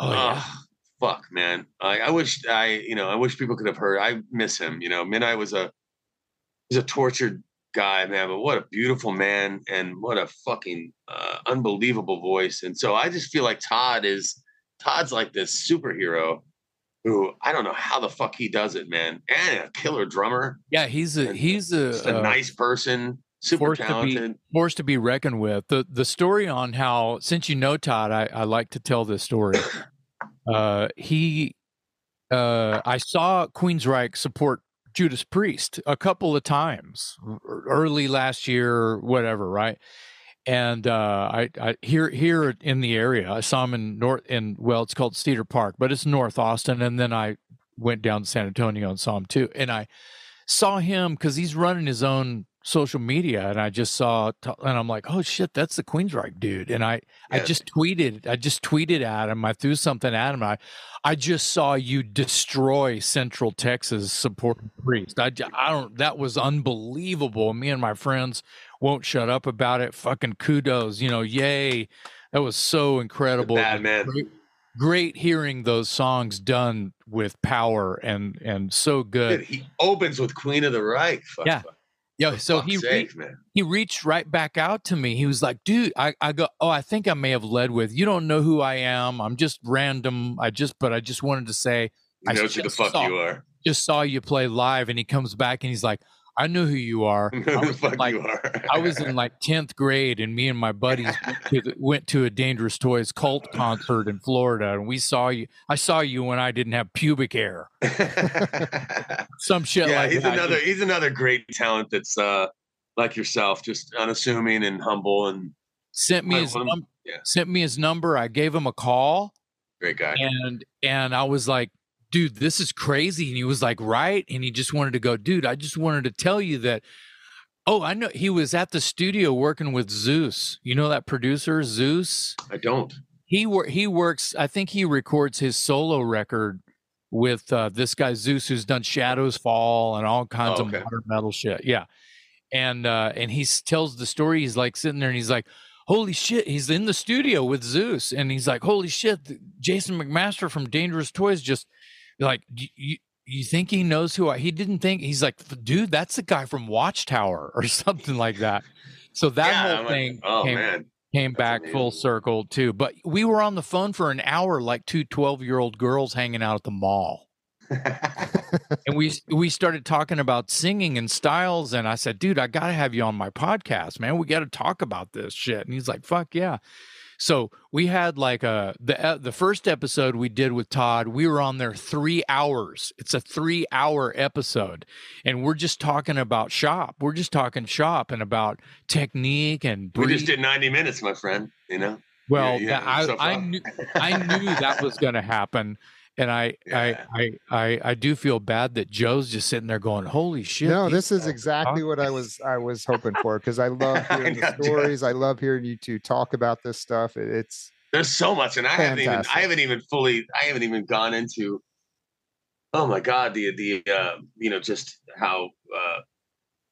Oh yeah. Ugh, fuck, man. I, I wish I, you know, I wish people could have heard. I miss him. You know, Midnight was a he's a tortured guy, man, but what a beautiful man and what a fucking uh, unbelievable voice. And so I just feel like Todd is Todd's like this superhero who I don't know how the fuck he does it, man. And a killer drummer, Yeah, he's a he's a, a uh, nice person, super force to be- talented. force to be reckoned with. The the story on how since you know Todd, I, I like to tell this story. Uh, he, uh, I saw Queensryche support Judas Priest a couple of times early last year, whatever, right? And uh, I, I here here in the area, I saw him in North in well, it's called Cedar Park, but it's North Austin, and then I went down to San Antonio and saw him too, and I saw him because he's running his own social media and I just saw and I'm like, oh shit, that's the Queensryche dude. And I I just tweeted, I just tweeted at him. I threw something at him. I I just saw you destroy Central Texas support priest. I I don't that was unbelievable. Me and my friends won't shut up about it. Fucking kudos, you know, yay. That was so incredible. bad man. Great, great hearing those songs done with power and and so good. Dude, he opens with Queen of the Right. Fuck, Yeah. fuck, Yeah, so he sake, re- man. he reached right back out to me. He was like, "Dude, I, I go, oh, I think I may have led with you don't know who I am. I'm just random. I just, but I just wanted to say, He I knows who the fuck saw- you are. just saw you play live." And he comes back and he's like, "I know who you are. I was, fuck like, you are. I was in like tenth grade, and me and my buddies went to, the, went to a Dangerous Toys cult concert in Florida, and we saw you. I saw you when I didn't have pubic hair. Some shit yeah, like he's that. another he's another great talent that's uh like yourself, just unassuming and humble and sent me I his num- yeah. sent me his number. I gave him a call. great guy. and and I was like, dude, this is crazy. And he was like, right. And he just wanted to go, dude, I just wanted to tell you that. Oh, I know he was at the studio working with Zeus. You know that producer, Zeus? I don't. He wor- he works, I think he records his solo record with uh, this guy Zeus who's done Shadows Fall and all kinds Oh, of modern metal shit. Yeah. And uh and he tells the story, he's like sitting there and he's like, Holy shit, he's in the studio with Zeus, and he's like, Holy shit, Jason McMaster from Dangerous Toys just like "Do you you think he knows who I he didn't think he's like, dude, that's the guy from Watchtower or something like that. So that Yeah, whole I'm like, thing oh came, man. came That's back full circle too. But we were on the phone for an hour like two 12 year old girls hanging out at the mall. And we we started talking about singing and styles. And I said, dude, I gotta have you on my podcast, man. We gotta talk about this shit. And he's like, fuck yeah. So we had like a the uh, the first episode we did with Todd. We were on there three hours. It's a three hour episode, and we're just talking about shop. We're just talking shop and about technique and we just did 90 minutes, my friend. You know? Well, yeah, that- I, I knew I knew that was going to happen, and I, Yeah. I I I I do feel bad that Joe's just sitting there going, "Holy shit!" no, this is exactly talking." what I was I was hoping for because I love I hearing know, the Jeff. stories. I love hearing you two talk about this stuff. It- It's There's so much, and I haven't even I haven't even fully I haven't even gone into oh my god, the the uh you know, just how uh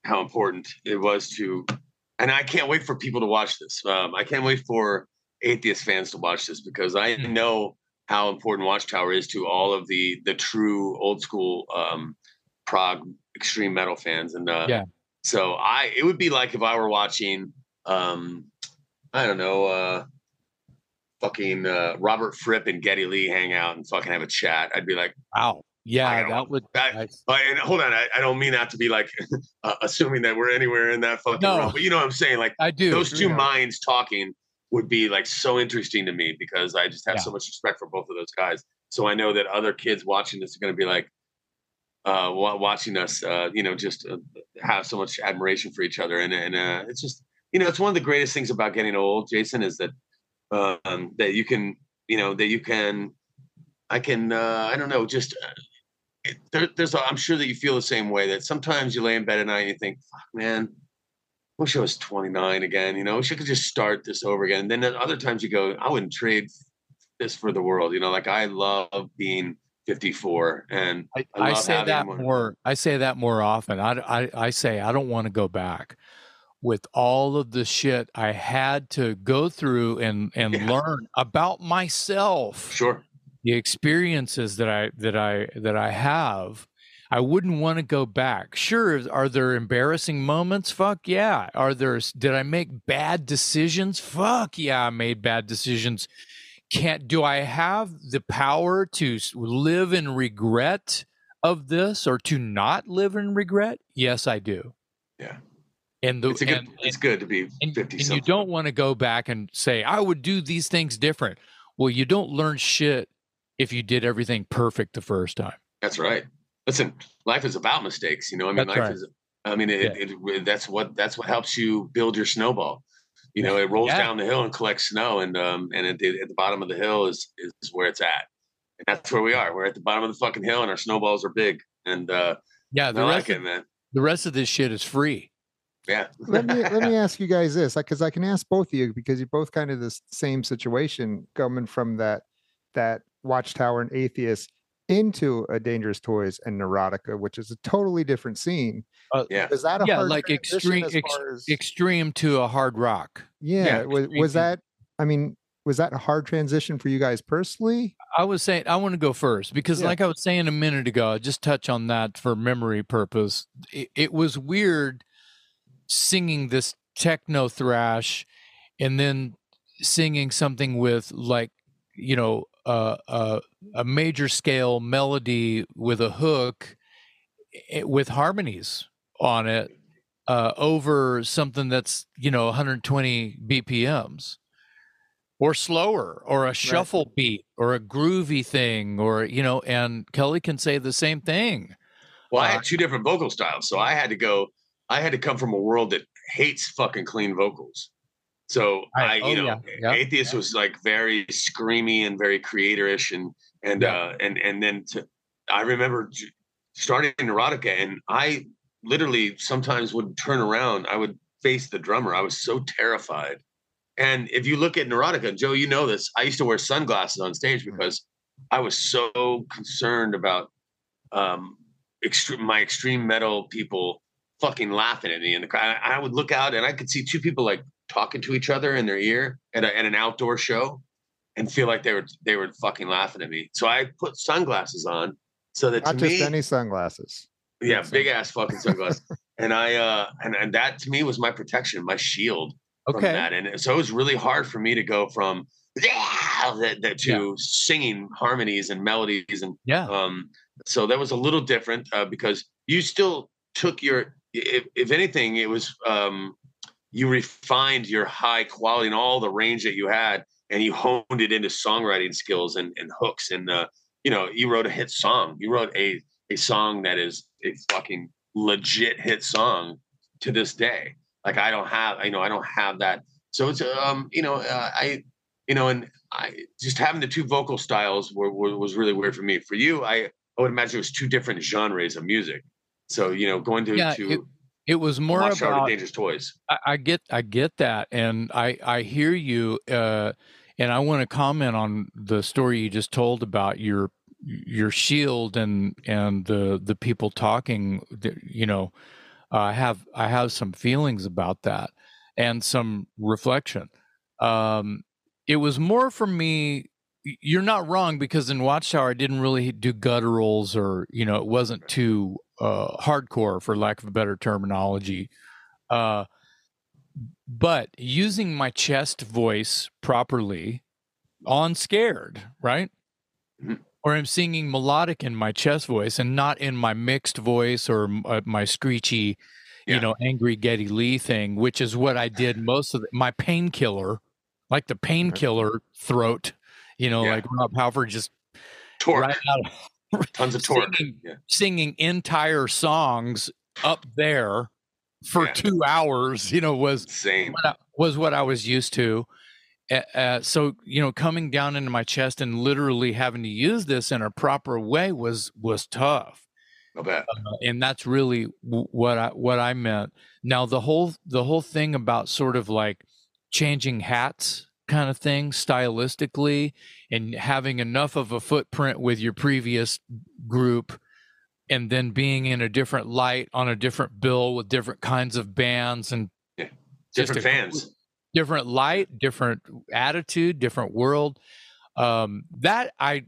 how important it was to and I can't wait for people to watch this. Um I can't wait for atheist fans to watch this because I Hmm. know how important Watchtower is to all of the the true old school um prog extreme metal fans and uh Yeah. so I it would be like if I were watching um I don't know uh fucking uh Robert Fripp and Geddy Lee hang out and fucking have a chat. I'd be like Wow, yeah, that would. that I- and hold on, I, I don't mean that to be like uh, assuming that we're anywhere in that fucking No. realm, but you know what I'm saying? Like I do. those two minds talking would be like so interesting to me because I just have Yeah. so much respect for both of those guys. So I know that other kids watching this are going to be like, uh, watching us, uh, you know, just uh, have so much admiration for each other, and and uh, it's just, you know, it's one of the greatest things about getting old, Jason, is that um, that you can, you know, that you can, I can, uh, I don't know, just. Uh, it, there, there's, a, I'm sure that you feel the same way. That sometimes you lay in bed at night and you think, "Fuck, man, wish I was 29 again. You know, wish I could just start this over again. And then at other times you go, I wouldn't trade this for the world. You know, like I love being 54 and I, I I say that one. more. I say that more often. I, I, I say I don't want to go back with all of the shit I had to go through and and Yeah. learn about myself. sure. the experiences that I that I that I have, I wouldn't want to go back. Sure, are there embarrassing moments? Fuck yeah. Are there did I make bad decisions? Fuck yeah, I made bad decisions. Can't do I have the power to live in regret of this or to not live in regret? Yes, I do. Yeah. And the It's a good. and, it's good to be fifty. and you don't want to go back and say i would do these things different well you don't learn shit if you did everything perfect the first time That's right. Listen, life is about mistakes. You know, I mean, That's life right. is. I mean, it, it, it, that's what that's what helps you build your snowball. You know, it rolls Yeah. down the hill and collects snow, and um, and at the, at the bottom of the hill is is where it's at, and that's where we are. We're at the bottom of the fucking hill, and our snowballs are big, and uh, yeah I the like rest, it, of, man. the rest of this shit is free Yeah. let me let me ask you guys this because I can ask both of you because you're both kind of the same situation coming from that that watchtower and atheist into a dangerous toys and neurotica which is a totally different scene uh, Yeah. was that a Yeah, hard like extreme- as ex- far as- extreme to a hard rock yeah, yeah, was, was that i mean was that a hard transition for you guys personally i was saying i want to go first because Yeah. like i was saying a minute ago I just touch on that for memory purpose it, it was weird singing this techno thrash and then singing something with like you know uh, uh, a major scale melody with a hook eh, with harmonies on it uh, over something that's you know 120 bpms or slower or a shuffle beat or a groovy thing or you know and kelly can say the same thing Well, I Uh, had two different vocal styles, so I had to go. I had to come from a world that hates fucking clean vocals. So I, Right. Oh, you know, yeah. Yeah. atheist was like very screamy and very creatorish, and and Yeah. uh and and then to, I remember starting in Neurotica, and I literally sometimes would turn around. I would face the drummer. I was so terrified. And if you look at neurotica, Joe, you know this. I used to wear sunglasses on stage because I was so concerned about um, extreme my extreme metal people fucking laughing at me in the crowd. I, I would look out and I could see two people like talking to each other in their ear at, a, at an outdoor show, and feel like they were they were fucking laughing at me. So I put sunglasses on so that not to just me, any sunglasses yeah, Big big ass fucking sunglasses. and I uh and, and that to me was my protection, my shield from okay that. And so it was really hard for me to go from yeah that, that to singing harmonies and melodies and yeah um so that was a little different uh, because you still took your if, if anything it was um you refined your high quality and all the range that you had and you honed it into songwriting skills and, and hooks. And uh you know you wrote a hit song. You wrote a a song that is a fucking legit hit song to this day. Like i don't have you know i don't have that. So it's um you know uh, i you know and i just having the two vocal styles were, were was really weird for me. For you i i would imagine it was two different genres of music. So you know going to Yeah, to it was more about dangerous toys I, I get I get that, and I I hear you, uh, and I want to comment on the story you just told about your your shield and and the the people talking. You know, I have I have some feelings about that and some reflection. Um, it was more for me. You're not wrong because in Watchtower I didn't really do gutturals or you know it wasn't too uh, hardcore for lack of a better terminology. Uh, but using my chest voice properly on scared, right? Mhm. Or I'm singing melodic in my chest voice and not in my mixed voice or uh, my screechy, you know, angry Geddy Lee thing, which is what I did most of the, my painkiller, like the painkiller throat, you know, Yeah. like Rob Halford just torque right out tons of torque Singing. yeah singing entire songs up there for Yeah. two hours, you know, was same what I, was what I was used to. Uh, so you know, coming down into my chest and literally having to use this in a proper way was was tough, i bet uh, and that's really w- what I what I meant. Now the whole the whole thing about sort of like changing hats kind of thing stylistically and having enough of a footprint with your previous group and then being in a different light on a different bill with different kinds of bands and just different a fans different light, different attitude, different world. Um, that I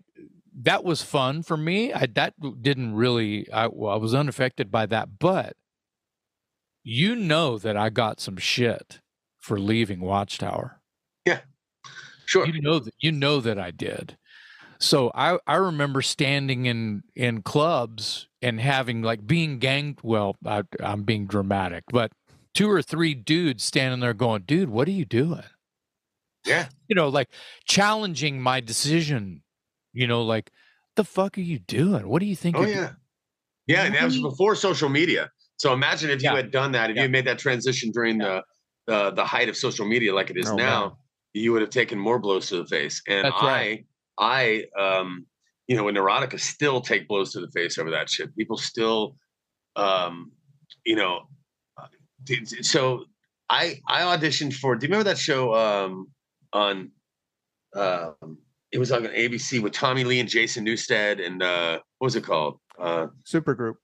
that was fun for me. I that didn't really. I, well, I was unaffected by that, but you know that I got some shit for leaving Watchtower. Sure. You know that you know that I did. So I I remember standing in in clubs and having like being gang. Well, I, I'm being dramatic, but two or three dudes standing there going, "Dude, what are you doing?" Yeah. You know, like challenging my decision. You know, like the fuck are you doing? What do you think? Oh you're doing?" yeah. Yeah, and that was mm-hmm. before social media. So imagine if you had done that, if Yeah. you had made that transition during the, the the height of social media like it is Oh, now. You would have taken more blows to the face. And That's right. I I um you know, in Neurotica still take blows to the face over that shit. People still um you know uh, so I I auditioned for do you remember that show um on um it was on ABC with Tommy Lee and Jason Newsted and uh what was it called? Uh Supergroup.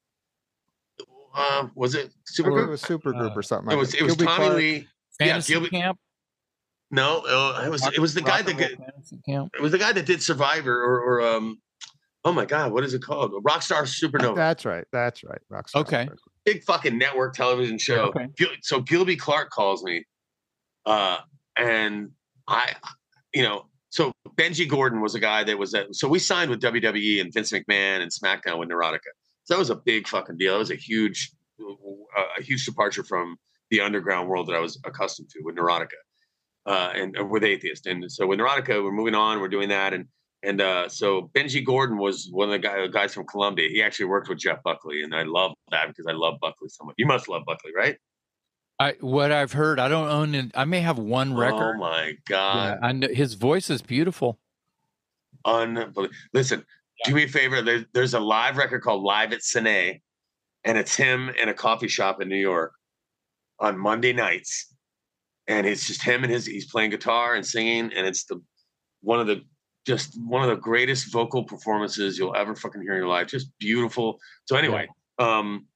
uh, was it I believe Supergroup? it was Supergroup Uh, or something. It was it was Gilby Tommy Clarke. Lee. Fantasy Gilbert- camp. No, uh, it was it was the guy that get- it was the guy that did Survivor or, or um oh my god, what is it called? Rockstar Supernova. That's right. That's right. Rockstar. Okay. Big fucking network television show. Okay. So Gilby Clarke calls me, uh, and I, you know, so Benji Gordon was a guy that was at, so we signed with WWE and Vince McMahon and SmackDown with Neurotica. So that was a big fucking deal. It was a huge, uh, a huge departure from the underground world that I was accustomed to with Neurotica, uh, and uh, with Atheist. And so with Neurotica, we're moving on. We're doing that, and and uh, so Benji Gordon was one of the guy, guys from Columbia. He actually worked with Jeff Buckley, and I love that because I love Buckley so much. You must love Buckley, right? I what I've heard. I don't own it. I may have one record. Oh my god, Yeah, I know his voice is beautiful. unbelievable! Listen, do me a favor. There, there's a live record called Live at Sin-é, and it's him in a coffee shop in New York on Monday nights, and it's just him and his. He's playing guitar and singing, and it's the one of the just one of the greatest vocal performances you'll ever fucking hear in your life. Just beautiful. So anyway, um,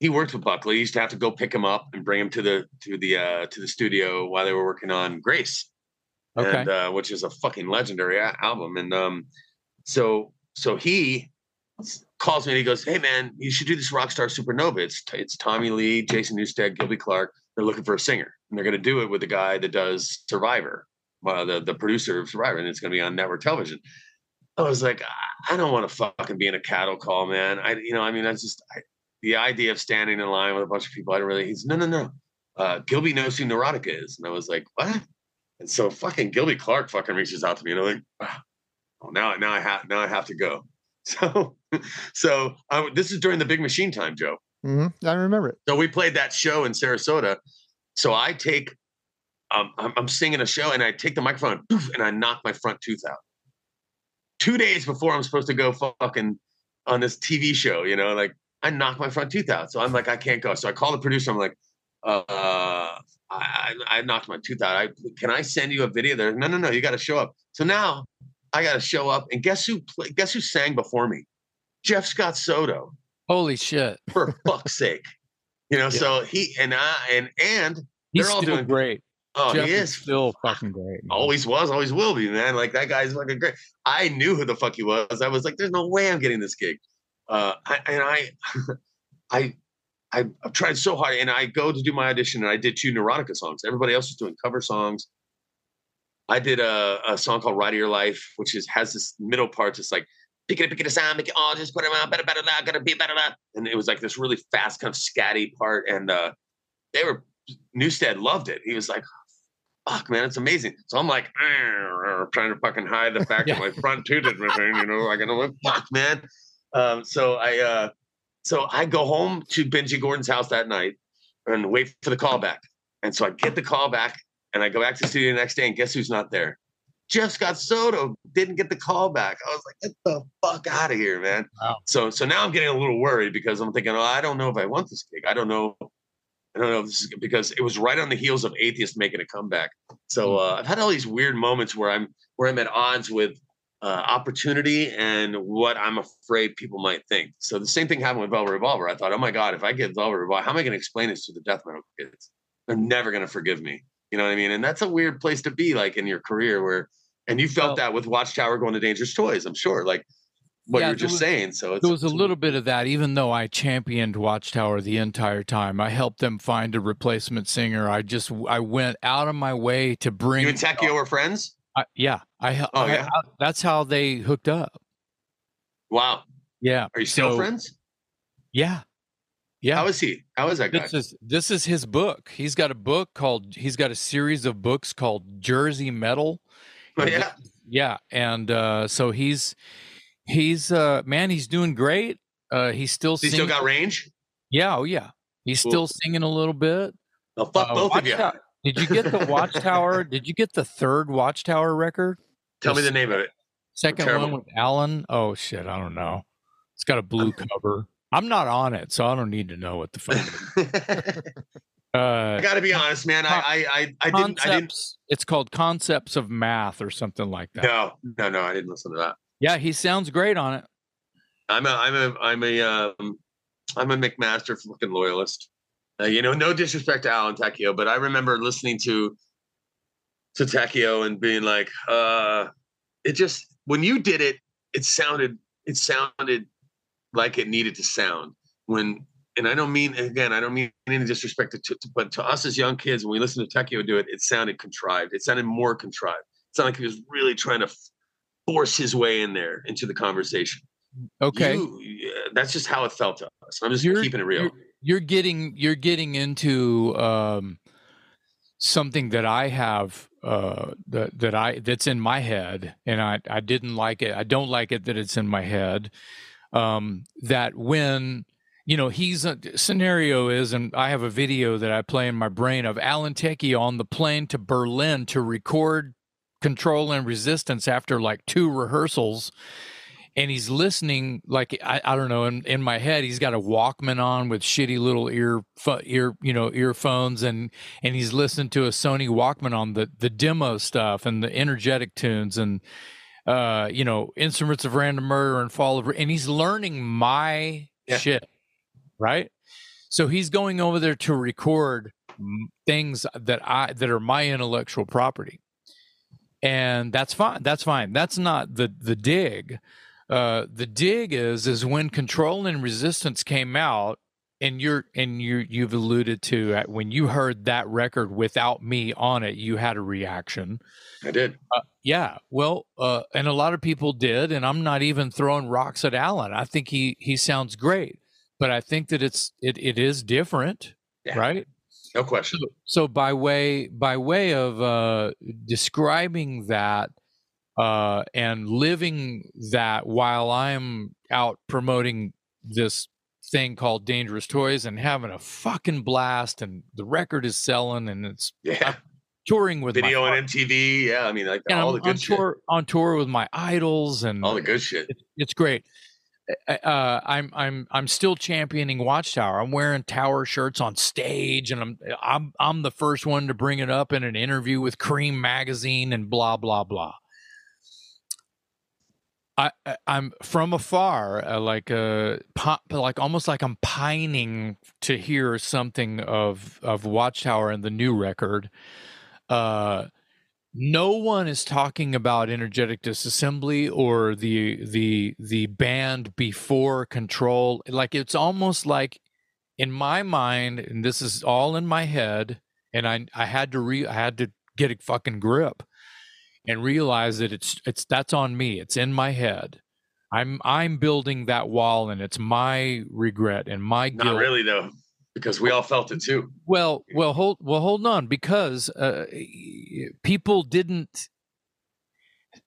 he worked with Buckley. He used to have to go pick him up and bring him to the to the uh, to the studio while they were working on Grace. Okay. and uh, which is a fucking legendary a- album. And um, so so he calls me and he goes, "Hey man, you should do this Rockstar Supernova. It's it's Tommy Lee, Jason Newsted, Gilby Clarke. They're looking for a singer, and they're going to do it with the guy that does Survivor, uh, the the producer of Survivor, and it's going to be on network television." I was like, "I- don't want to fucking be in a cattle call, man. I you know, I mean, that's just I, the idea of standing in line with a bunch of people. I don't really. He's no, no, no. Uh, Gilby knows who Neurotica is, and I was like, what? And so fucking Gilby Clarke fucking reaches out to me and I'm like, ah, oh, now, now I have, now I have to go. So, so I, this is during the big machine time, Joe. Hmm I remember it. So we played that show in Sarasota. So I take, um, I'm, I'm singing a show and I take the microphone poof, and I knock my front tooth out. Two days before I'm supposed to go fucking on this TV show, you know, like I knocked my front tooth out. So I'm like, I can't go. So I call the producer. I'm like, uh, I, I, I knocked my tooth out. I can I send you a video there? No, no, no. You got to show up. So now I got to show up. And guess who? Play, guess who sang before me? Jeff Scott Soto Holy shit. for fuck's sake. You know, so he and I and and He's They're all doing- great. oh, Jeff he is still fucking great. man. always was, always will be, man. Like that guy's fucking great. I knew who the fuck he was. I was like, there's no way I'm getting this gig. Uh, I, and I, I, I, I've tried so hard, and I go to do my audition, and I did two Neurotica songs. Everybody else was doing cover songs. I did a, a song called "Ride of Your Life," which is has this middle part, just like pick it, pick it, sound, make it all, just put it on, better, better, better, gotta be better. And it was like this really fast, kind of scatty part, and uh, they were Newsted loved it. He was like, fuck, man, it's amazing. So I'm like, trying to fucking hide the fact that my front tooth is missing, you know, like, and I'm like, fuck, man. Um, so I, uh, so I go home to Benji Gordon's house that night and wait for the call back. And so I get the call back and I go back to the studio the next day and guess who's not there? Jeff Scott Soto didn't get the call back. I was like, get the fuck out of here, man. Wow. So so now I'm getting a little worried because I'm thinking, oh, I don't know if I want this gig. I don't know. I don't know if this is because it was right on the heels of Atheist making a comeback. So uh, I've had all these weird moments where I'm where I'm at odds with uh, opportunity and what I'm afraid people might think. So the same thing happened with Velvet Revolver. I thought, oh my god, if I get Velvet Revolver, how am I going to explain this to the death metal kids? They're never going to forgive me. You know what I mean? And that's a weird place to be, like in your career, where And you felt that with Watchtower going to Dangerous Toys, I'm sure. Like what Yeah, you're just was- saying. So it's There was a little bit of that, even though I championed Watchtower the entire time. I helped them find a replacement singer. I just I went out of my way to bring. You and Tecchio were friends? I, yeah, I, Oh, I- yeah? I- that's how they hooked up. Wow. Yeah. Are you still So, friends? Yeah. Yeah. How is he? How is that guy? this is this is his book. He's got a book called. He's got a series of books called Jersey Metal. Yeah. yeah, and uh, so he's he's uh man, he's doing great. Uh, he's still He still got range? Yeah, oh yeah, he's Cool. still singing a little bit. Oh, fuck Uh, both of you. Did you get the Watchtower? did you get the third Watchtower record? Tell me the name of it. Second one with Alan? Oh shit, I don't know. It's got a blue cover. I'm not on it, so I don't need to know what the fuck. is. I Uh, got to be honest, man. I, I, I, I didn't, I didn't. It's called Concepts of Math or something like that. No, no, no. I didn't listen to that. Yeah, he sounds great on it. I'm a, I'm a, I'm a, um, I'm a McMaster fucking loyalist. Uh, you know, no disrespect to Alan Tecchio, but I remember listening to to Tecchio and being like, uh, it just when you did it, it sounded, it sounded like it needed to sound. When and I don't mean again, I don't mean any disrespect to, to but to us as young kids, when we listened to Tecchio do it, it sounded contrived. It sounded more contrived. It sounded like he was really trying to force his way in there into the conversation. Okay. You- yeah, that's just how it felt to us. I'm just You're- keeping it real. You're, you're getting you're getting into um, something that I have uh, that that I that's in my head, and I I didn't like it. I don't like it that it's in my head. Um, that when you know he's a scenario is, and I have a video that I play in my brain of Alan Tecchio on the plane to Berlin to record Control and Resistance after like two rehearsals and he's listening like I, I don't know in, in my head he's got a walkman on with shitty little ear ear you know earphones and and he's listening to a sony walkman on the the demo stuff and the energetic tunes and uh you know instruments of random murder and fall of and he's learning my Yeah. shit right? So he's going over there to record things that i that are my intellectual property. And that's fine that's fine. That's not the the dig. Uh the dig is is when control and resistance came out and you're and you you've alluded to uh, when you heard that record without me on it you had a reaction. I did. yeah well uh and a lot of people did and i'm not even throwing rocks at alan. I think he he sounds great but i think that it's it, it is different Yeah. right No question. so, so by way by way of uh, describing that uh, and living that while I'm out promoting this thing called Dangerous Toys and having a fucking blast, and the record is selling, and it's Yeah. touring with Video on MTV. Yeah. I mean, like and all I'm the good on shit. tour on tour with my idols and All the good shit. it's, it's great. Uh, I'm I'm I'm still championing Watchtower. I'm wearing Tower shirts on stage, and I'm I'm I'm the first one to bring it up in an interview with Creem magazine and blah blah blah. I, I I'm from afar, uh, like uh, pi- like almost like I'm pining to hear something of of Watchtower and the new record. Uh, no one is talking about energetic disassembly or the the the band before control. Like it's almost like in my mind and this is all in my head and i i had to re i had to get a fucking grip and realize that it's it's that's on me. It's in my head. I'm i'm building that wall and it's my regret and my guilt. Not really though, because we all felt it too. well, well, hold, well, hold on, because uh, people didn't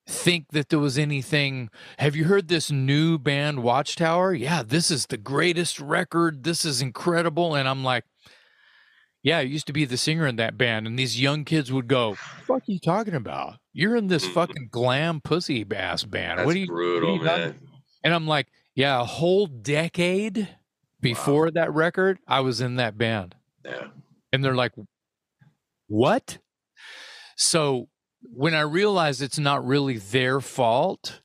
think that there was anything. Have you heard this new band, Watchtower? Yeah, this is the greatest record. This is incredible, and I'm like, yeah, I used to be the singer in that band, and these young kids would go, "Fuck, you talking about? You're in this Mhm. fucking glam pussy ass band. That's what are you?" brutal, you done? man. And I'm like, yeah, a whole decade before that record, I was in that band. Yeah. and they're like what? So when i realized it's not really their fault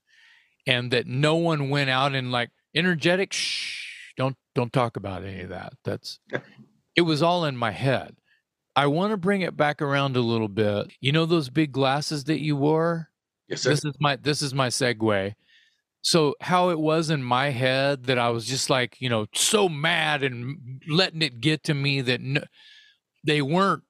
and that no one went out and like energetic shh don't don't talk about any of that. That's it was all in my head. I want to bring it back around a little bit. You know those big glasses that you wore? Yes, sir. this is my this is my segue. So how it was in my head that I was just like, you know, so mad and letting it get to me that no, they weren't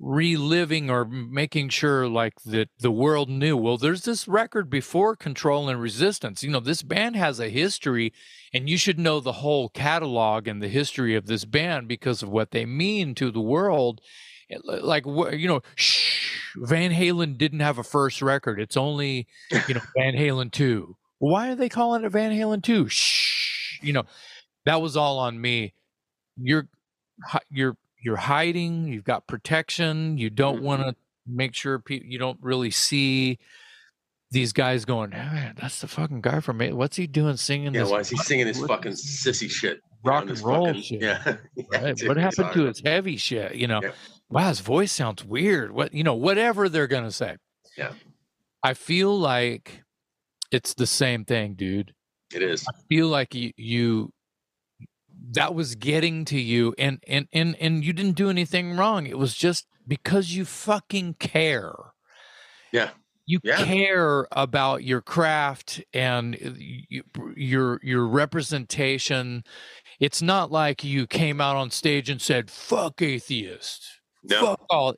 reliving or making sure like that the world knew well there's this record before control and resistance. You know this band has a history and you should know the whole catalog and the history of this band because of what they mean to the world. Eh, like you know shh, van halen didn't have a first record. It's only you know van halen 2 why are they calling it van halen 2 shh you know that was all on me you're you're you're hiding you've got protection you don't Mhm. want to make sure people you don't really see these guys going "Ah, that's the fucking guy from Ma- what's he doing singing yeah, this why is he singing this fucking sissy shit? rock and roll fucking- shit Yeah. yeah right? dude, what happened to his heavy shit you know Yeah. wow his voice sounds weird what you know whatever they're gonna say Yeah. i feel like it's the same thing dude It is. I feel like you you that was getting to you and and and and you didn't do anything wrong it was just because you fucking care Yeah. you Yeah. care about your craft and uh, you, your your representation it's not like you came out on stage and said fuck atheist No. fuck all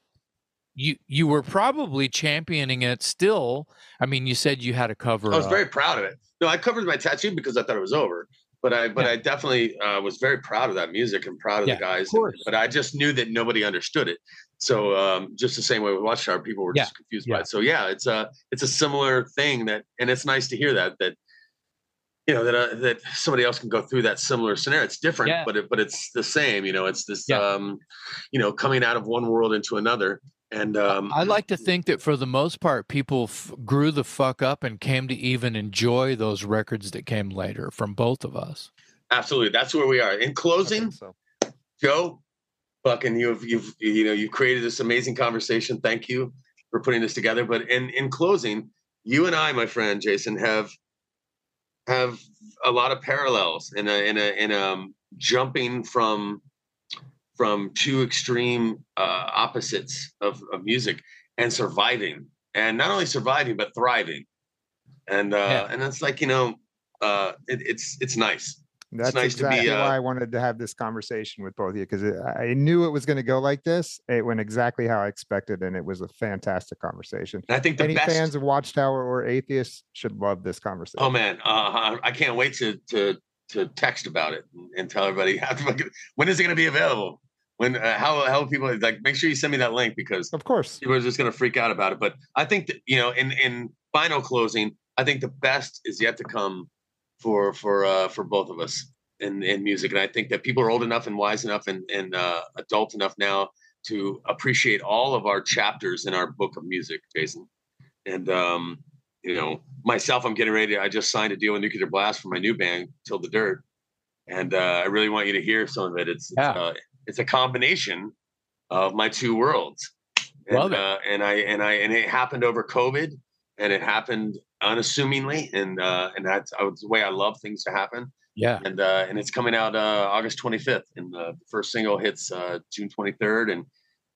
you you were probably championing it still i mean you said you had a cover I was up. very proud of it. No, I covered my tattoo because I thought it was over. But I but Yeah. I definitely uh, was very proud of that music and proud of Yeah, the guys. course. But I just knew that nobody understood it. So um, just the same way with Watchtower, people were Yeah, just confused by it. So yeah, it's a it's a similar thing that, and it's nice to hear that that you know that uh, that somebody else can go through that similar scenario. It's different, Yeah. but it, but it's the same. You know, it's this Yeah. um, you know coming out of one world into another. And um, I like to think that for the most part, people f- grew the fuck up and came to even enjoy those records that came later from both of us. absolutely, that's where we are. In closing, so. Joe, fucking you've you've you know you've created this amazing conversation. Thank you for putting this together. But in in closing, you and I, my friend Jason, have have a lot of parallels in a in a in um jumping from from two extreme uh, opposites of, of music and surviving and not only surviving but thriving and uh Yeah. and it's like you know uh it, it's it's nice That's nice to be, exactly uh, why I wanted to have this conversation with both of you because I knew it was going to go like this. It went exactly how I expected, and it was a fantastic conversation. i think the Any best fans of Watchtower or atheists should love this conversation. Oh man, uh, I can't wait to to to text about it and, and tell everybody how to, when is it going to be available? When uh, how how people like make sure you send me that link because Of course. people are just going to freak out about it. But I think that you know, in in final closing, I think the best is yet to come for for uh, for both of us in in music, and I think that people are old enough and wise enough and and uh, adult enough now to appreciate all of our chapters in our book of music, Jason. And um, you know, myself, I'm getting ready. I just signed a deal with Nuclear Blast for my new band, Till the Dirt, and uh, I really want you to hear some of it. It's Yeah. it's, uh, it's a combination of my two worlds. And, Love it. Uh, and I and I and it happened over COVID, and it happened unassumingly, and uh, and that's uh, the way I love things to happen. Yeah. And uh, and it's coming out uh, August 25th, and the first single hits uh, June 23rd, and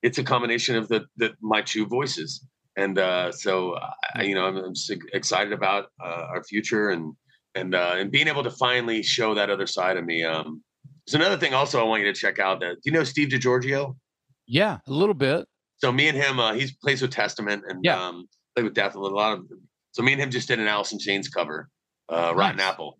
it's a combination of the the my two voices, and uh, so I, you know I'm, I'm excited about uh, our future and and uh, and being able to finally show that other side of me. Um, there's another thing also I want you to check out. That do you know Steve DiGiorgio? Yeah. A little bit. So me and him, uh, he's plays with Testament and Yeah. um, played with Death a lot of. So me and him just did an Alice in Chains cover, uh, Rotten Nice. Apple,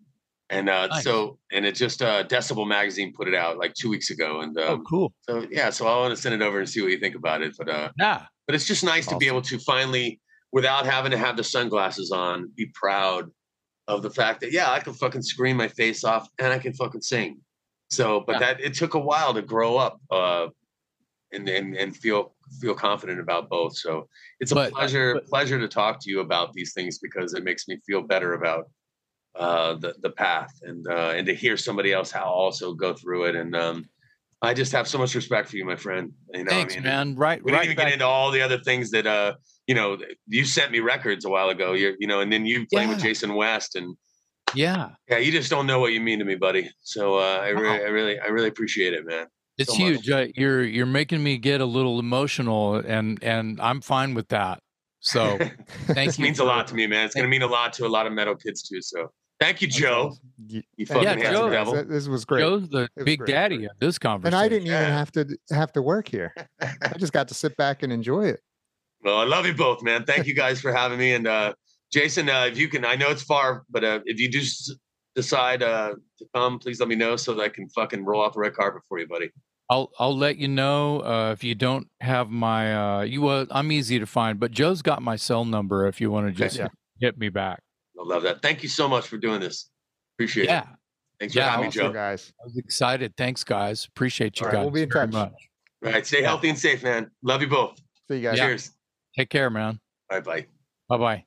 and uh, Nice. so and it just uh, Decibel magazine put it out like two weeks ago, and Oh, um, cool. so yeah, so I want to send it over and see what you think about it. But uh, Yeah. but it's just nice to be able to finally, without having to have the sunglasses on, be proud of the fact that yeah, I can fucking scream my face off and I can fucking sing. So, but Yeah. that it took a while to grow up uh, and and and feel feel confident about both. So it's a But- pleasure but- pleasure to talk to you about these things because it makes me feel better about uh, the the path and uh, and to hear somebody else how also go through it and um, I just have so much respect for you, my friend. You know, Thanks, I mean, man. Right. we right didn't even back- get into all the other things that uh you know you sent me records a while ago You're, you know and then you played with jason west and yeah. yeah you just don't know what you mean to me buddy so uh i really Wow. i really i really appreciate it man It's so huge. Uh, you're you're making me get a little emotional, and and I'm fine with that. So thank this you. means a lot to me, man. It's gonna mean a lot to a lot of metal kids too. So thank you, Joe. Y- You fucking you, handsome guys. devil. That- This was great. Joe's the big great, daddy great. of this conversation. and I didn't even have to have to work here. I just got to sit back and enjoy it. Well, I love you both, man. Thank you guys for having me. And uh, Jason, uh, if you can, I know it's far, but uh, if you do s- decide uh, to come, please let me know so that I can fucking roll out the red carpet for you, buddy. I'll I'll let you know uh, if you don't have my uh, you. Well, I'm easy to find, but Joe's got my cell number if you want to just Yeah. hit me back. I love that. Thank you so much for doing this. Appreciate it. Yeah, Thanks for Yeah, having me, Joe. guys. I was excited. Thanks, guys. Appreciate you All right, guys. we'll be in very touch. much. All right. Stay healthy and safe, man. Love you both. See you guys. Yeah. Cheers. Take care, man. Bye bye. Bye bye.